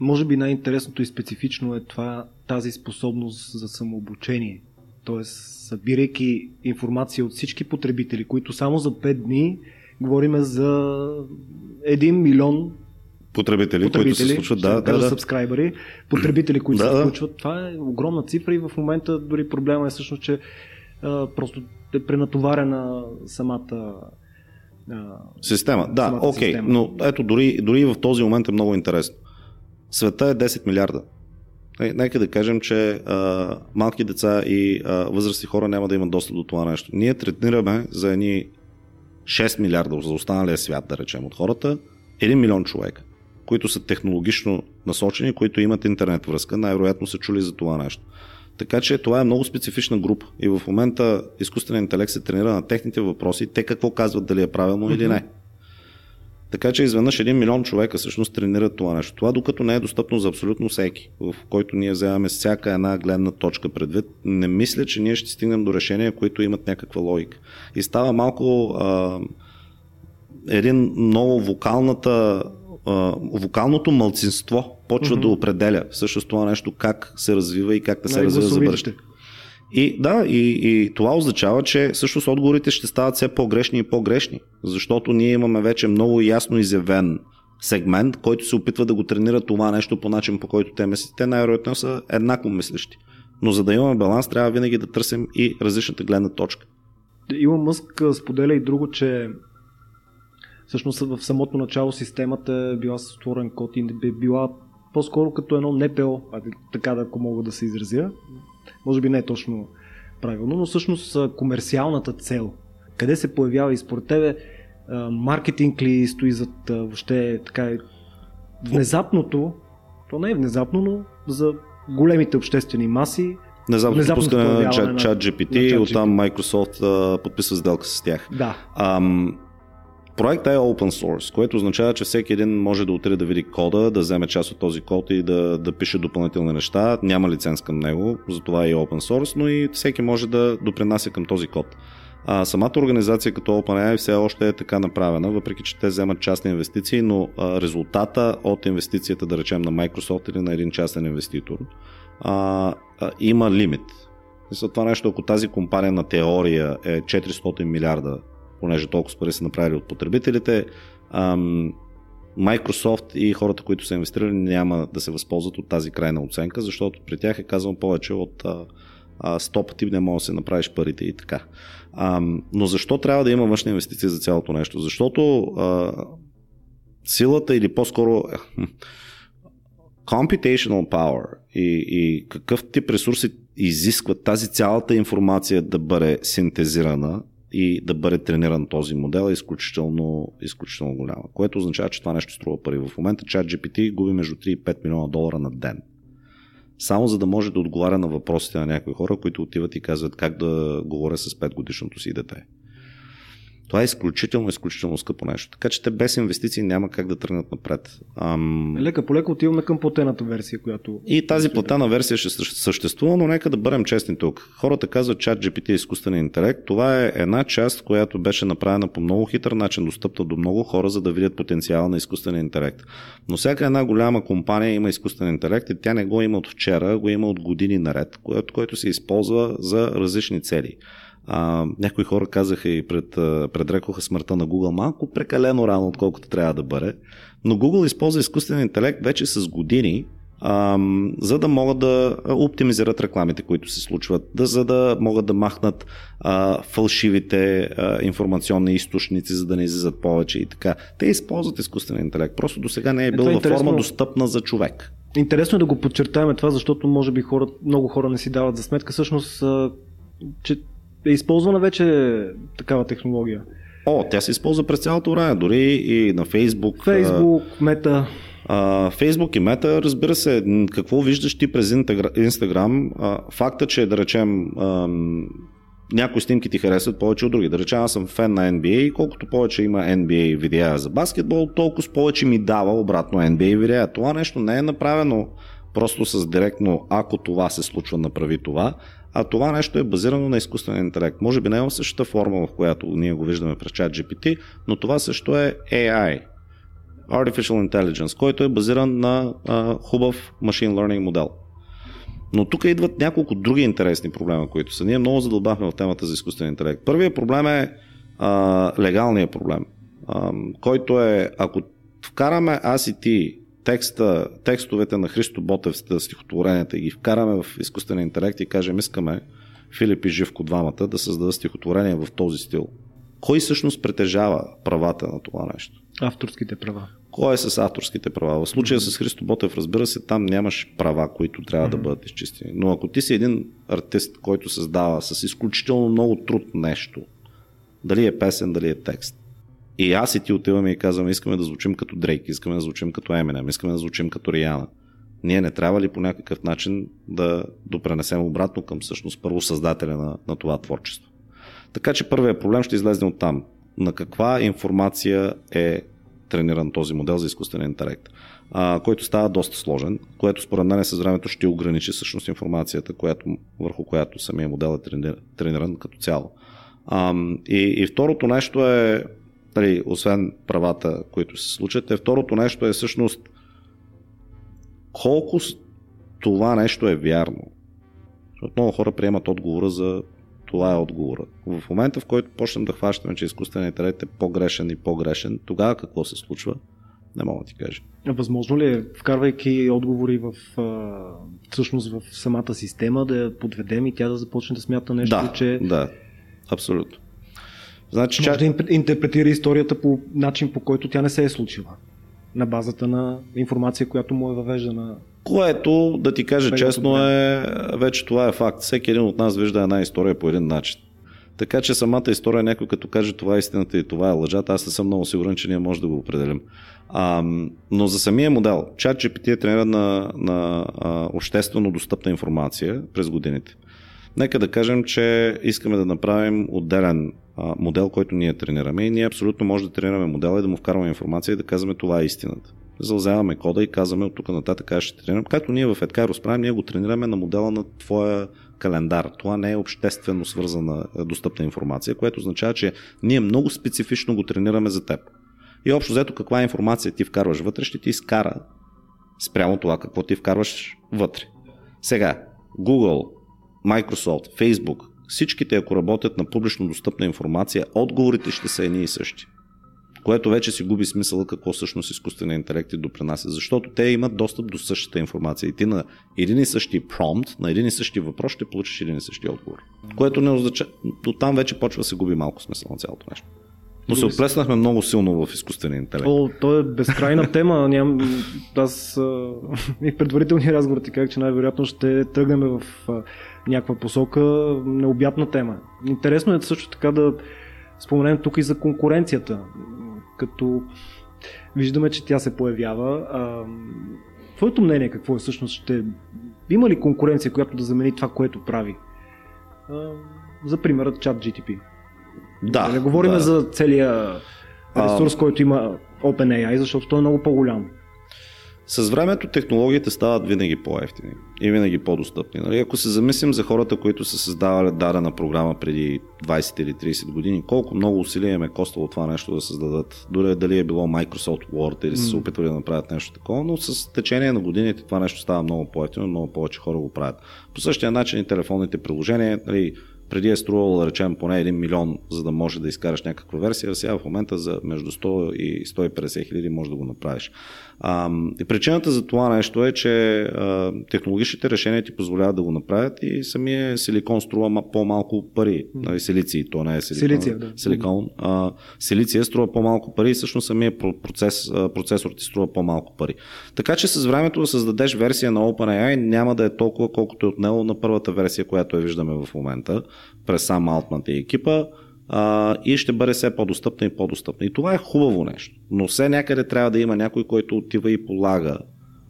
може би най-интересното и специфично е това, тази способност за самообучение. Тоест, събирайки информация от всички потребители, които само за 5 дни говориме за 1 милион потребители, потребители които се случват, да, да, да. Сабскрайбъри, потребители, които да, се случват. Това е огромна цифра и в момента дори проблема е всъщност, че а, просто е пренатоварена самата а, система. Да, окей, okay, но ето дори, дори в този момент е много интересно. Света е 10 милиарда. Нека да кажем, че а, малки деца и а, възрастни хора няма да имат достъп до това нещо. Ние тренираме за едни 6 милиарда за останалия свят, да речем, от хората, 1 милион човека които са технологично насочени, които имат интернет връзка, най-вероятно са чули за това нещо. Така че това е много специфична група и в момента изкуственият интелект се тренира на техните въпроси, те какво казват дали е правилно mm-hmm. или не. Така че изведнъж един милион човека всъщност тренират това нещо. Това докато не е достъпно за абсолютно всеки, в който ние вземаме всяка една гледна точка предвид, не мисля, че ние ще стигнем до решения, които имат някаква логика. И става малко а, един много вокалната вокалното мълцинство почва mm-hmm. да определя всъщност това нещо как се развива и как да се развива за бъдеще. И да, и, и това означава, че всъщност отговорите ще стават все по-грешни и по-грешни, защото ние имаме вече много ясно изявен сегмент, който се опитва да го тренира това нещо по начин, по който те мислят. Те най-вероятно са еднакво мислещи. Но за да имаме баланс, трябва винаги да търсим и различната гледна точка. Илон Мъск споделя и друго, че всъщност в самото начало системата е била с отворен код и е била по-скоро като едно НПО, така да ако мога да се изразя. Може би не е точно правилно, но всъщност комерциалната цел. Къде се появява и според тебе маркетинг ли стои зад въобще така е внезапното, то не е внезапно, но за големите обществени маси Внезапно пускане на чат, чат GPT оттам Microsoft а, подписва сделка с тях. Да. Ам, Проектът е open source, което означава, че всеки един може да отиде да види кода, да вземе част от този код и да, да пише допълнителни неща. Няма лиценз към него, затова е open source, но и всеки може да допринася към този код. А, самата организация като OpenAI все още е така направена, въпреки че те вземат частни инвестиции, но а, резултата от инвестицията, да речем, на Microsoft или на един частен инвеститор, а, а, има лимит. За това нещо, ако тази компания на теория е 400 милиарда понеже толкова пари са направили от потребителите, Microsoft и хората, които са инвестирали, няма да се възползват от тази крайна оценка, защото при тях е казано повече от а, а, 100 пъти не може да се направиш парите и така. Но защо трябва да има външни инвестиции за цялото нещо? Защото силата или по-скоро computational power и, и какъв тип ресурси изискват тази цялата информация да бъде синтезирана и да бъде трениран този модел е изключително, изключително голяма. Което означава, че това нещо струва пари. В момента чат GPT губи между 3 и 5 милиона долара на ден. Само за да може да отговаря на въпросите на някои хора, които отиват и казват как да говоря с 5 годишното си дете. Това е изключително, изключително скъпо нещо. Така че те без инвестиции няма как да тръгнат напред. Ам... Лека по лека отиваме към платената версия, която. И тази платена версия ще съществува, но нека да бъдем честни тук. Хората казват, че GPT е изкуствен интелект. Това е една част, която беше направена по много хитър начин, достъпна до много хора, за да видят потенциала на изкуствен интелект. Но всяка една голяма компания има изкуствен интелект и тя не го има от вчера, го има от години наред, който, който се използва за различни цели. А, някои хора казаха и пред, предрекоха смъртта на Google малко прекалено рано, отколкото трябва да бъде. Но Google използва изкуствен интелект вече с години, а, за да могат да оптимизират рекламите, които се случват, да, за да могат да махнат а, фалшивите а, информационни източници, за да не излизат повече и така. Те използват изкуствен интелект. Просто до сега не е, бил във интересно... форма достъпна за човек. Интересно е да го подчертаем това, защото може би хора, много хора не си дават за сметка всъщност, че е използвана вече такава технология. О, тя се използва през цялото време, дори и на Фейсбук. Фейсбук, Мета. Фейсбук и Мета, разбира се, какво виждаш ти през Инстаграм, факта, че да речем някои снимки ти харесват повече от други. Да речем, аз съм фен на NBA и колкото повече има NBA видеа за баскетбол, толкова повече ми дава обратно NBA видеа. Това нещо не е направено просто с директно, ако това се случва, направи това, а това нещо е базирано на изкуствен интелект. Може би не е същата форма, в която ние го виждаме през чат GPT, но това също е AI. Artificial Intelligence, който е базиран на а, хубав Machine Learning модел. Но тук идват няколко други интересни проблема, които са. Ние много задълбахме в темата за изкуствен интелект. Първият проблем е а, легалният проблем, а, който е, ако вкараме аз и ти текста, текстовете на Христо Ботев, стихотворенията и ги вкараме в изкуствен интелект и кажем искаме Филип и Живко двамата да създадат стихотворение в този стил. Кой всъщност притежава правата на това нещо? Авторските права. Кой е с авторските права? В случая mm-hmm. с Христо Ботев, разбира се, там нямаш права, които трябва mm-hmm. да бъдат изчистени. Но ако ти си един артист, който създава с изключително много труд нещо, дали е песен, дали е текст, и аз и ти отиваме и казваме, искаме да звучим като Дрейк, искаме да звучим като Eminem, искаме да звучим като Риана. Ние не трябва ли по някакъв начин да допренесем обратно към всъщност първо създателя на, на това творчество? Така че първият проблем ще излезе от там. На каква информация е трениран този модел за изкуствен интелект, а, който става доста сложен, което според мен с времето ще ограничи всъщност информацията, която, върху която самия модел е трениран като цяло. А, и, и второто нещо е нали, освен правата, които се случат. Е, второто нещо е всъщност колко това нещо е вярно. Защото много хора приемат отговора за това е отговора. В момента, в който почнем да хващаме, че изкуственият интелект е по-грешен и по-грешен, тогава какво се случва? Не мога да ти кажа. Възможно ли е, вкарвайки отговори в, всъщност в самата система, да я подведем и тя да започне да смята нещо, да, че... Да, абсолютно. Значи, Може чак... да интерпретира историята по начин, по който тя не се е случила. На базата на информация, която му е въвеждана. Което, да ти кажа честно, е, вече това е факт. Всеки един от нас вижда една история по един начин. Така че самата история, някой като каже това е истината и това е лъжата, аз не съм много сигурен, че ние може да го определим. А, но за самия модел, чат GPT е трениран на, на а, обществено достъпна информация през годините. Нека да кажем, че искаме да направим отделен модел, който ние тренираме и ние абсолютно може да тренираме модела и да му вкарваме информация и да казваме това е истината. Залзяваме кода и казваме от тук нататък ще тренираме. Както ние в Edkai разправим, ние го тренираме на модела на твоя календар. Това не е обществено свързана достъпна информация, което означава, че ние много специфично го тренираме за теб. И общо взето каква информация ти вкарваш вътре, ще ти изкара спрямо това какво ти вкарваш вътре. Сега, Google, Microsoft, Facebook, всичките, ако работят на публично достъпна информация, отговорите ще са едни и същи. Което вече си губи смисъла какво всъщност изкуственият интелект и допринася. Защото те имат достъп до същата информация. И ти на един и същи промпт, на един и същи въпрос ще получиш един и същи отговор. Което не означава. До там вече почва да се губи малко смисъл на цялото нещо. Но се оплеснахме много силно в изкуствения интелект. О, то е безкрайна тема. Ням... Аз и в предварителния разговор ти казах, че най-вероятно ще тръгнем в някаква посока. Необятна тема. Интересно е също така да споменем тук и за конкуренцията. Като виждаме, че тя се появява. А, твоето мнение какво е всъщност? Ще... Има ли конкуренция, която да замени това, което прави? А, за примерът чат GTP. Да. Не говорим да. за целия ресурс, а... който има OpenAI, защото той е много по-голям. С времето технологиите стават винаги по-ефтини и винаги по-достъпни. Нали? Ако се замислим за хората, които са създавали дадена програма преди 20 или 30 години, колко много усилия им е коствало това нещо да създадат. Дори дали е било Microsoft Word или са се опитвали да направят нещо такова, но с течение на годините това нещо става много по-ефтино, много повече хора го правят. По същия начин и телефонните приложения, нали, преди е струвало, да речем, поне 1 милион, за да може да изкараш някаква версия, сега в момента за между 100 и 150 хиляди може да го направиш. А, и причината за това нещо е, че а, технологичните решения ти позволяват да го направят и самия силикон струва по-малко пари. Нали, силиций, то не е силикон. Силиция, да. Силикон. А, силиция струва по-малко пари и всъщност самия процес, процесор ти струва по-малко пари. Така че с времето да създадеш версия на OpenAI няма да е толкова, колкото е отнело на първата версия, която я виждаме в момента през сам Алтмант и екипа а, и ще бъде все по-достъпна и по-достъпна. И това е хубаво нещо. Но все някъде трябва да има някой, който отива и полага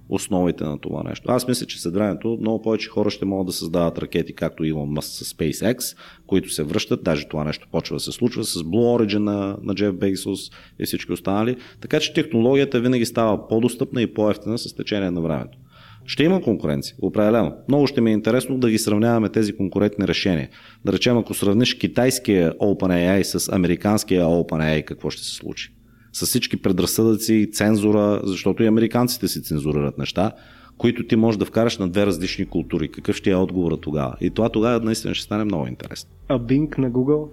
основите на това нещо. Аз мисля, че времето много повече хора ще могат да създават ракети, както Илон Мъск с SpaceX, които се връщат. Даже това нещо почва да се случва с Blue Origin на, на Jeff Bezos и всички останали. Така че технологията винаги става по-достъпна и по-ефтина с течение на времето. Ще има конкуренция, определено. Много ще ми е интересно да ги сравняваме тези конкурентни решения. Да речем, ако сравниш китайския OpenAI с американския OpenAI, какво ще се случи? С всички предразсъдъци, цензура, защото и американците си цензурират неща, които ти можеш да вкараш на две различни култури. Какъв ще е отговора тогава? И това тогава наистина ще стане много интересно. А Bing на Google?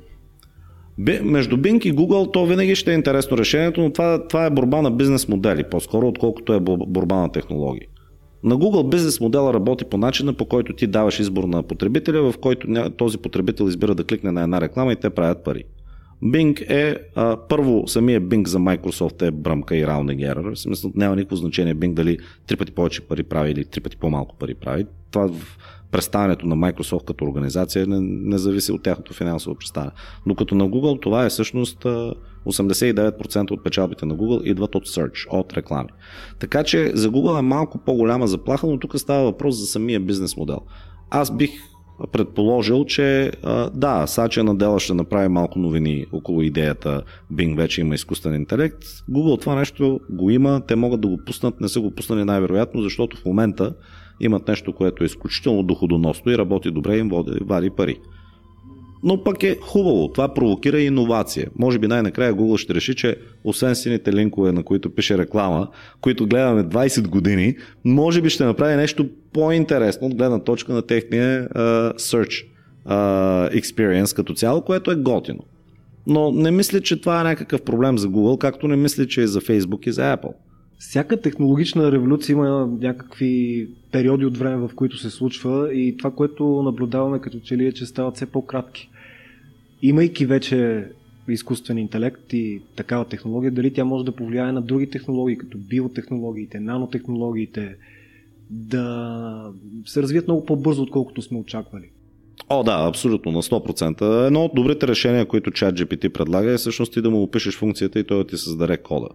Между Bing и Google то винаги ще е интересно решението, но това, това е борба на бизнес модели, по-скоро отколкото е борба на технологии. На Google бизнес модела работи по начина, по който ти даваш избор на потребителя, в който този потребител избира да кликне на една реклама и те правят пари. Bing е, а, първо, самия Bing за Microsoft е бръмка и rounding error. В смисъл, няма никакво значение Bing дали три пъти повече пари прави или три пъти по-малко пари прави. Това в представянето на Microsoft като организация не, не зависи от тяхното финансово представяне. Но като на Google това е всъщност 89% от печалбите на Google идват от search, от реклами. Така че за Google е малко по-голяма заплаха, но тук става въпрос за самия бизнес модел. Аз бих предположил, че да, Сача Надела ще направи малко новини около идеята Bing вече има изкуствен интелект. Google това нещо го има, те могат да го пуснат, не са го пуснали най-вероятно, защото в момента имат нещо, което е изключително доходоносно и работи добре им води, вади пари. Но пък е хубаво, това провокира иновация. Може би най-накрая Google ще реши, че освен сините линкове, на които пише реклама, които гледаме 20 години, може би ще направи нещо по-интересно от гледна точка на техния uh, search uh, experience като цяло, което е готино. Но не мисля, че това е някакъв проблем за Google, както не мисля, че е за Facebook и за Apple. Всяка технологична революция има някакви периоди от време, в които се случва и това, което наблюдаваме като че ли е, че стават все по-кратки. Имайки вече изкуствен интелект и такава технология, дали тя може да повлияе на други технологии, като биотехнологиите, нанотехнологиите, да се развият много по-бързо, отколкото сме очаквали. О, да, абсолютно, на 100%. Едно от добрите решения, които ChatGPT предлага е всъщност ти да му опишеш функцията и той да ти създаде кода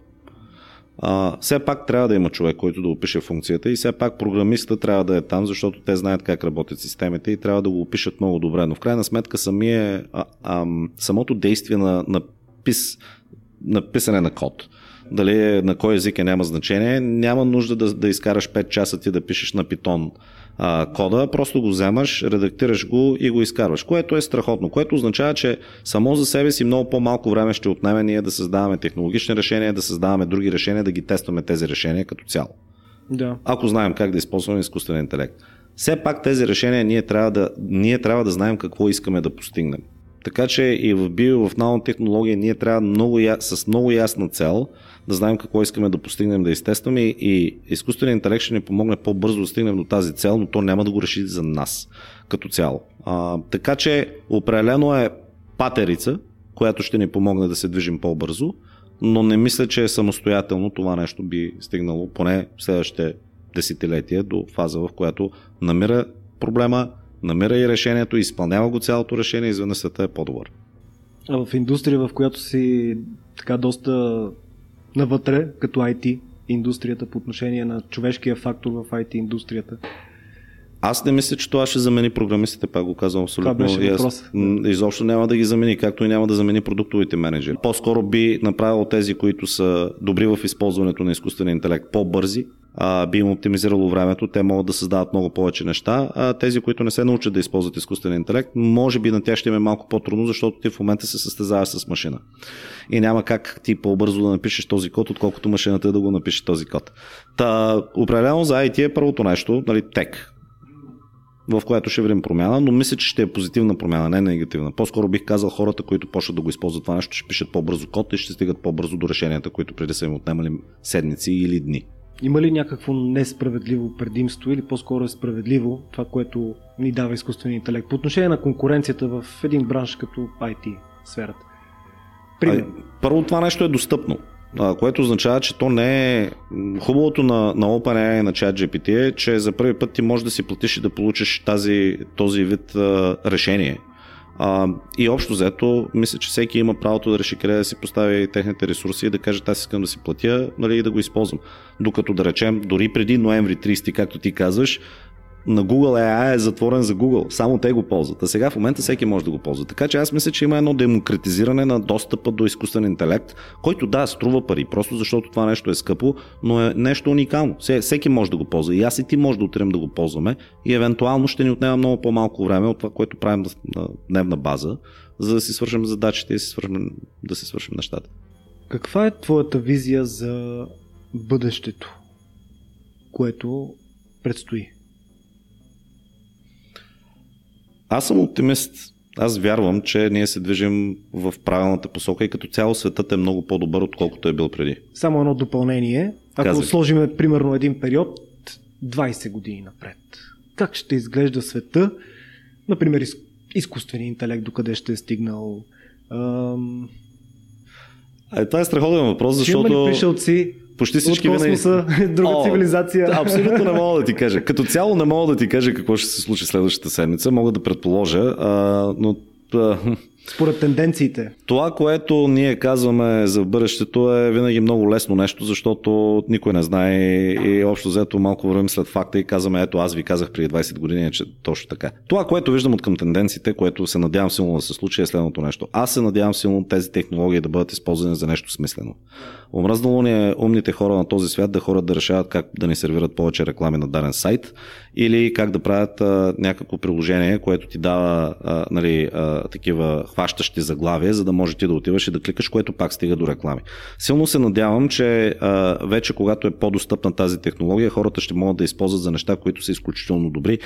а, все пак трябва да има човек, който да опише функцията и все пак програмиста трябва да е там, защото те знаят как работят системите и трябва да го опишат много добре. Но в крайна сметка самия, а, а, самото действие на, на, пис, на писане на код, дали е, на кой език е няма значение, няма нужда да, да изкараш 5 часа ти да пишеш на питон а, кода, просто го вземаш, редактираш го и го изкарваш, което е страхотно, което означава, че само за себе си много по-малко време ще отнеме ние да създаваме технологични решения, да създаваме други решения, да ги тестваме тези решения като цяло. Да. Ако знаем как да използваме изкуствен интелект. Все пак тези решения ние трябва да, ние трябва да знаем какво искаме да постигнем. Така че и в био, в нанотехнология ние трябва много, с много ясна цел да знаем какво искаме да постигнем, да изтестваме и изкуственият интелект ще ни помогне по-бързо да стигнем до тази цел, но то няма да го реши за нас като цяло. А, така че определено е патерица, която ще ни помогне да се движим по-бързо, но не мисля, че самостоятелно това нещо би стигнало поне в следващите десетилетия до фаза, в която намира проблема, намира и решението, изпълнява го цялото решение и изведнъж света е по-добър. А в индустрия, в която си така доста навътре, като IT индустрията по отношение на човешкия фактор в IT индустрията. Аз не мисля, че това ще замени програмистите, пак го казвам абсолютно. Това беше въпрос. Изобщо няма да ги замени, както и няма да замени продуктовите менеджери. По-скоро би направил тези, които са добри в използването на изкуствения интелект, по-бързи, би им оптимизирало времето, те могат да създават много повече неща, а тези, които не се научат да използват изкуствен интелект, може би на тях ще им е малко по-трудно, защото ти в момента се състезаваш с машина. И няма как ти по-бързо да напишеш този код, отколкото машината да го напише този код. Та, определено за IT е първото нещо, нали, тек в което ще видим промяна, но мисля, че ще е позитивна промяна, не негативна. По-скоро бих казал хората, които почват да го използват това нещо, ще пишат по-бързо код и ще стигат по-бързо до решенията, които преди са им отнемали седмици или дни. Има ли някакво несправедливо предимство или по-скоро е справедливо това, което ни дава изкуствения интелект по отношение на конкуренцията в един бранш като IT сферата? А, първо това нещо е достъпно което означава, че то не е... Хубавото на, на OpenAI и на ChatGPT е, че за първи път ти можеш да си платиш и да получиш тази, този вид а, решение. А, и общо взето, мисля, че всеки има правото да реши къде да си постави техните ресурси и да каже, аз искам да си платя нали, и да го използвам. Докато да речем, дори преди ноември 30, както ти казваш, на Google AI е затворен за Google. Само те го ползват. А сега в момента всеки може да го ползва. Така че аз мисля, че има едно демократизиране на достъпа до изкуствен интелект, който да, струва пари, просто защото това нещо е скъпо, но е нещо уникално. Всеки може да го ползва. И аз и ти може да отидем да го ползваме и евентуално ще ни отнема много по-малко време от това, което правим на дневна база, за да си свършим задачите и си свършим, да си свършим нещата. Каква е твоята визия за бъдещето, което предстои? Аз съм оптимист. Аз вярвам, че ние се движим в правилната посока и като цяло светът е много по-добър, отколкото е бил преди. Само едно допълнение. Ако Казах. сложим примерно един период 20 години напред, как ще изглежда света, например изкуственият интелект, докъде ще е стигнал? Ам... А, това е страхотен въпрос, защото... Ще има ли пришелци? Почти всички От космоса, винаги... друга О, цивилизация. Абсолютно не мога да ти кажа. Като цяло не мога да ти кажа какво ще се случи следващата седмица. Мога да предположа, а, но а, според тенденциите. Това, което ние казваме за бъдещето е винаги много лесно нещо, защото никой не знае и общо взето малко вървим след факта и казваме, ето аз ви казах преди 20 години, че точно така. Това, което виждам от към тенденциите, което се надявам силно да се случи е следното нещо. Аз се надявам силно тези технологии да бъдат използвани за нещо смислено. Омръзнало ни е умните хора на този свят да хорат да решават как да ни сервират повече реклами на даден сайт или как да правят а, някакво приложение, което ти дава а, нали, а, такива хващащи заглавия, за да може ти да отиваш и да кликаш, което пак стига до реклами. Силно се надявам, че а, вече когато е по-достъпна тази технология, хората ще могат да използват за неща, които са изключително добри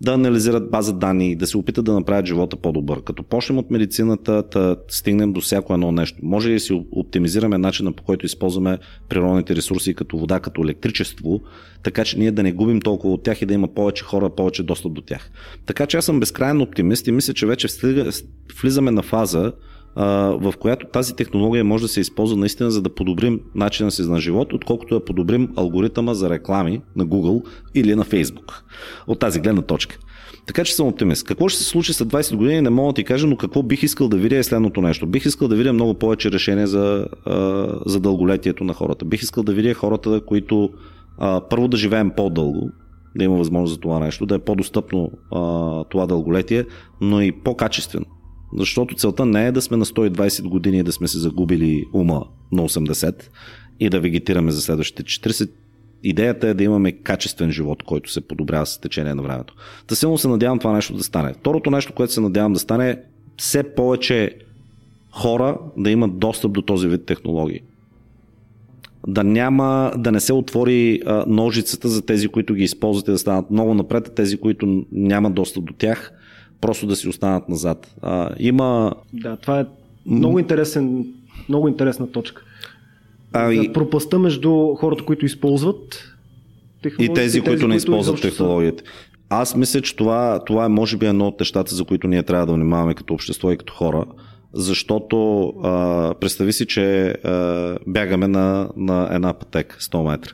да анализират база данни, да се опитат да направят живота по-добър. Като почнем от медицината, да стигнем до всяко едно нещо. Може ли да си оптимизираме начина по който използваме природните ресурси като вода, като електричество, така че ние да не губим толкова от тях и да има повече хора, повече достъп до тях. Така че аз съм безкрайно оптимист и мисля, че вече влизаме на фаза, в която тази технология може да се използва наистина за да подобрим начина си на живот, отколкото да подобрим алгоритъма за реклами на Google или на Facebook. От тази гледна точка. Така че съм оптимист. Какво ще се случи след 20 години, не мога да ти кажа, но какво бих искал да видя е следното нещо. Бих искал да видя много повече решения за, за дълголетието на хората. Бих искал да видя хората, които първо да живеем по-дълго, да има възможност за това нещо, да е по-достъпно това дълголетие, но и по-качествено. Защото целта не е да сме на 120 години и да сме се загубили ума на 80 и да вегетираме за следващите 40. Идеята е да имаме качествен живот, който се подобрява с течение на времето. Та силно се надявам това нещо да стане. Второто нещо, което се надявам да стане е все повече хора да имат достъп до този вид технологии. Да няма, да не се отвори ножицата за тези, които ги използват и да станат много напред, а тези, които нямат достъп до тях, просто да си останат назад. А, има... Да, това е много, интересен, много интересна точка. А, и... Пропаста между хората, които използват и тези, и тези които не използват технологията. Аз мисля, че това, това е може би едно от нещата, за които ние трябва да внимаваме като общество и като хора, защото а, представи си, че а, бягаме на, на една пътека 100 метра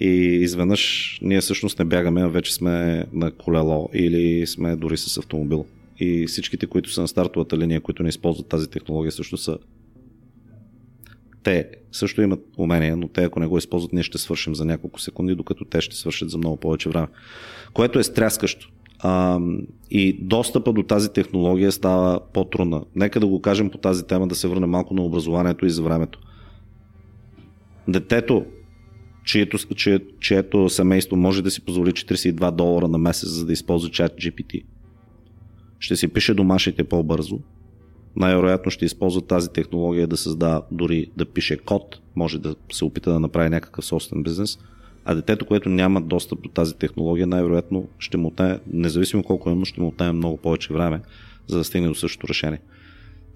и изведнъж ние всъщност не бягаме, вече сме на колело или сме дори с автомобил. И всичките, които са на стартовата линия, които не използват тази технология, също са Те също имат умения, но те ако не го използват, ние ще свършим за няколко секунди, докато те ще свършат за много повече време. Което е стряскащо. А, и достъпа до тази технология става по-трудна. Нека да го кажем по тази тема, да се върне малко на образованието и за времето. Детето, чието, чие, чието семейство може да си позволи 42 долара на месец, за да използва чат GPT, ще си пише домашните по-бързо, най-вероятно ще използва тази технология да създава, дори да пише код, може да се опита да направи някакъв собствен бизнес, а детето, което няма достъп до тази технология, най-вероятно ще му отнеме, независимо колко е, но ще му отнеме много повече време, за да стигне до същото решение.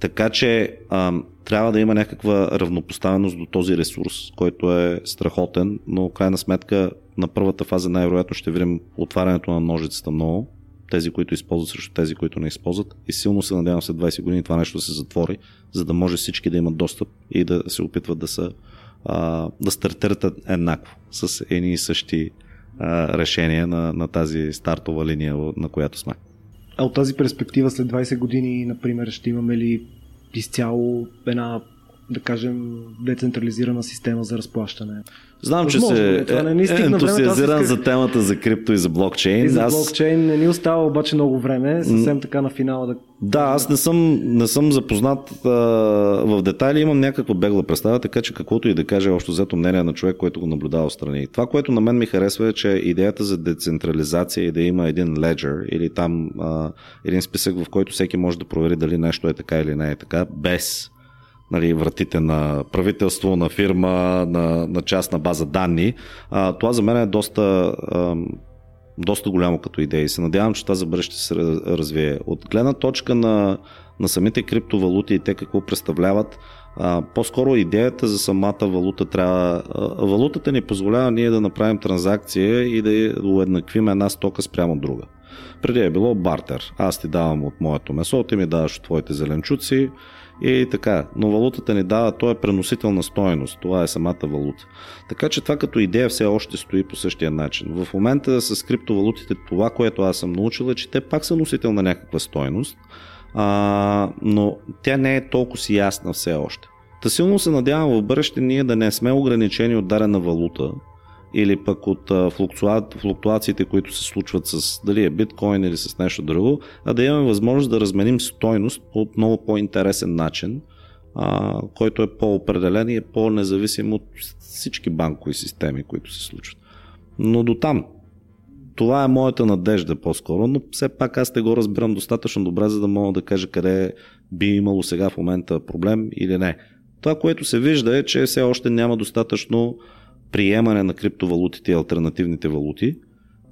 Така че а, трябва да има някаква равнопоставеност до този ресурс, който е страхотен, но крайна сметка на първата фаза най-вероятно ще видим отварянето на ножицата много, тези, които използват срещу тези, които не използват. И силно се надявам след 20 години това нещо да се затвори, за да може всички да имат достъп и да се опитват да са а, да стартират еднакво с едни и същи а, решения на, на тази стартова линия, на която сме. А от тази перспектива след 20 години, например, ще имаме ли изцяло една да кажем, децентрализирана система за разплащане. Знам, че се е, не е ентусиазиран исках... за темата за крипто и за блокчейн. И за аз... блокчейн не ни остава обаче много време, съвсем така на финала да... Да, аз не съм, не съм запознат а, в детайли, имам някаква бегла представа, така че каквото и да каже общо взето мнение на човек, който го наблюдава страни. Това, което на мен ми харесва е, че идеята за децентрализация и да има един ledger или там а, един списък, в който всеки може да провери дали нещо е така или не е така, без нали, вратите на правителство, на фирма, на, на частна база данни. А, това за мен е доста, а, доста голямо като идея и се надявам, че това за бъдеще се развие. От гледна точка на, на самите криптовалути и те какво представляват, а, по-скоро идеята за самата валута трябва. А, валутата ни позволява ние да направим транзакция и да уеднаквим една стока спрямо друга. Преди е било бартер. Аз ти давам от моето месо, ти ми даваш от твоите зеленчуци и така. Но валутата ни дава, то е преносител на стоеност. Това е самата валута. Така че това като идея все още стои по същия начин. В момента с криптовалутите това, което аз съм научил е, че те пак са носител на някаква стоеност, а, но тя не е толкова си ясна все още. Та силно се надявам в бъдеще ние да не сме ограничени от дарена валута, или пък от флуктуациите, които се случват с дали е биткоин или с нещо друго, а да имаме възможност да разменим стойност по много по-интересен начин, а, който е по-определен и е по-независим от всички банкови системи, които се случват. Но до там. Това е моята надежда по-скоро, но все пак аз те го разбирам достатъчно добре, за да мога да кажа къде би имало сега в момента проблем или не. Това, което се вижда е, че все още няма достатъчно приемане на криптовалутите и альтернативните валути.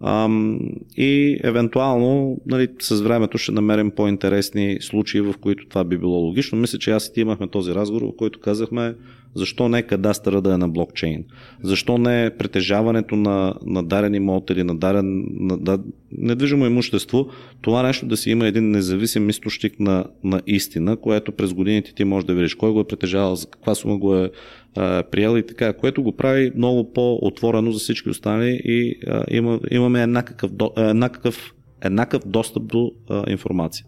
Ам, и евентуално нали, с времето ще намерим по-интересни случаи, в които това би било логично. Мисля, че аз и ти имахме този разговор, в който казахме защо не кадастъра да е на блокчейн? Защо не притежаването на, на дарен имот или на дарен на, да, недвижимо имущество, това нещо да си има един независим източник на, на истина, което през годините ти можеш да видиш кой го е притежавал, за каква сума го е а, приел и така, което го прави много по-отворено за всички останали и а, има, имаме еднакъв, еднакъв, еднакъв достъп до а, информация.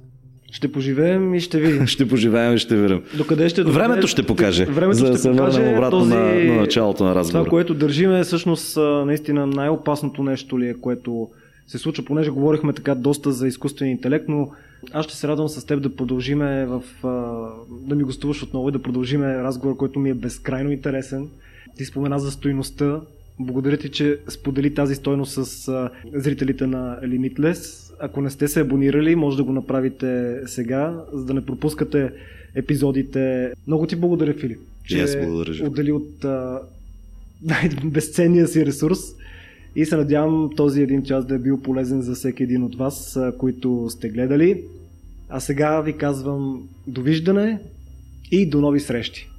Ще поживеем и ще видим. ще поживеем и ще видим. Докъде ще доведе... Времето ще покаже. Времето за да се върнем обратно този... на, на началото на разговора. Това, което държиме е всъщност наистина най-опасното нещо ли е, което се случва, понеже говорихме така доста за изкуствен интелект, но аз ще се радвам с теб да продължиме в, да ми гостуваш отново и да продължиме разговор, който ми е безкрайно интересен. Ти спомена за стойността. Благодаря ти, че сподели тази стойност с зрителите на Limitless. Ако не сте се абонирали, може да го направите сега, за да не пропускате епизодите. Много ти благодаря, Филип, че благодаря, отдели от най-безценния си ресурс и се надявам този един час да е бил полезен за всеки един от вас, които сте гледали. А сега ви казвам довиждане и до нови срещи!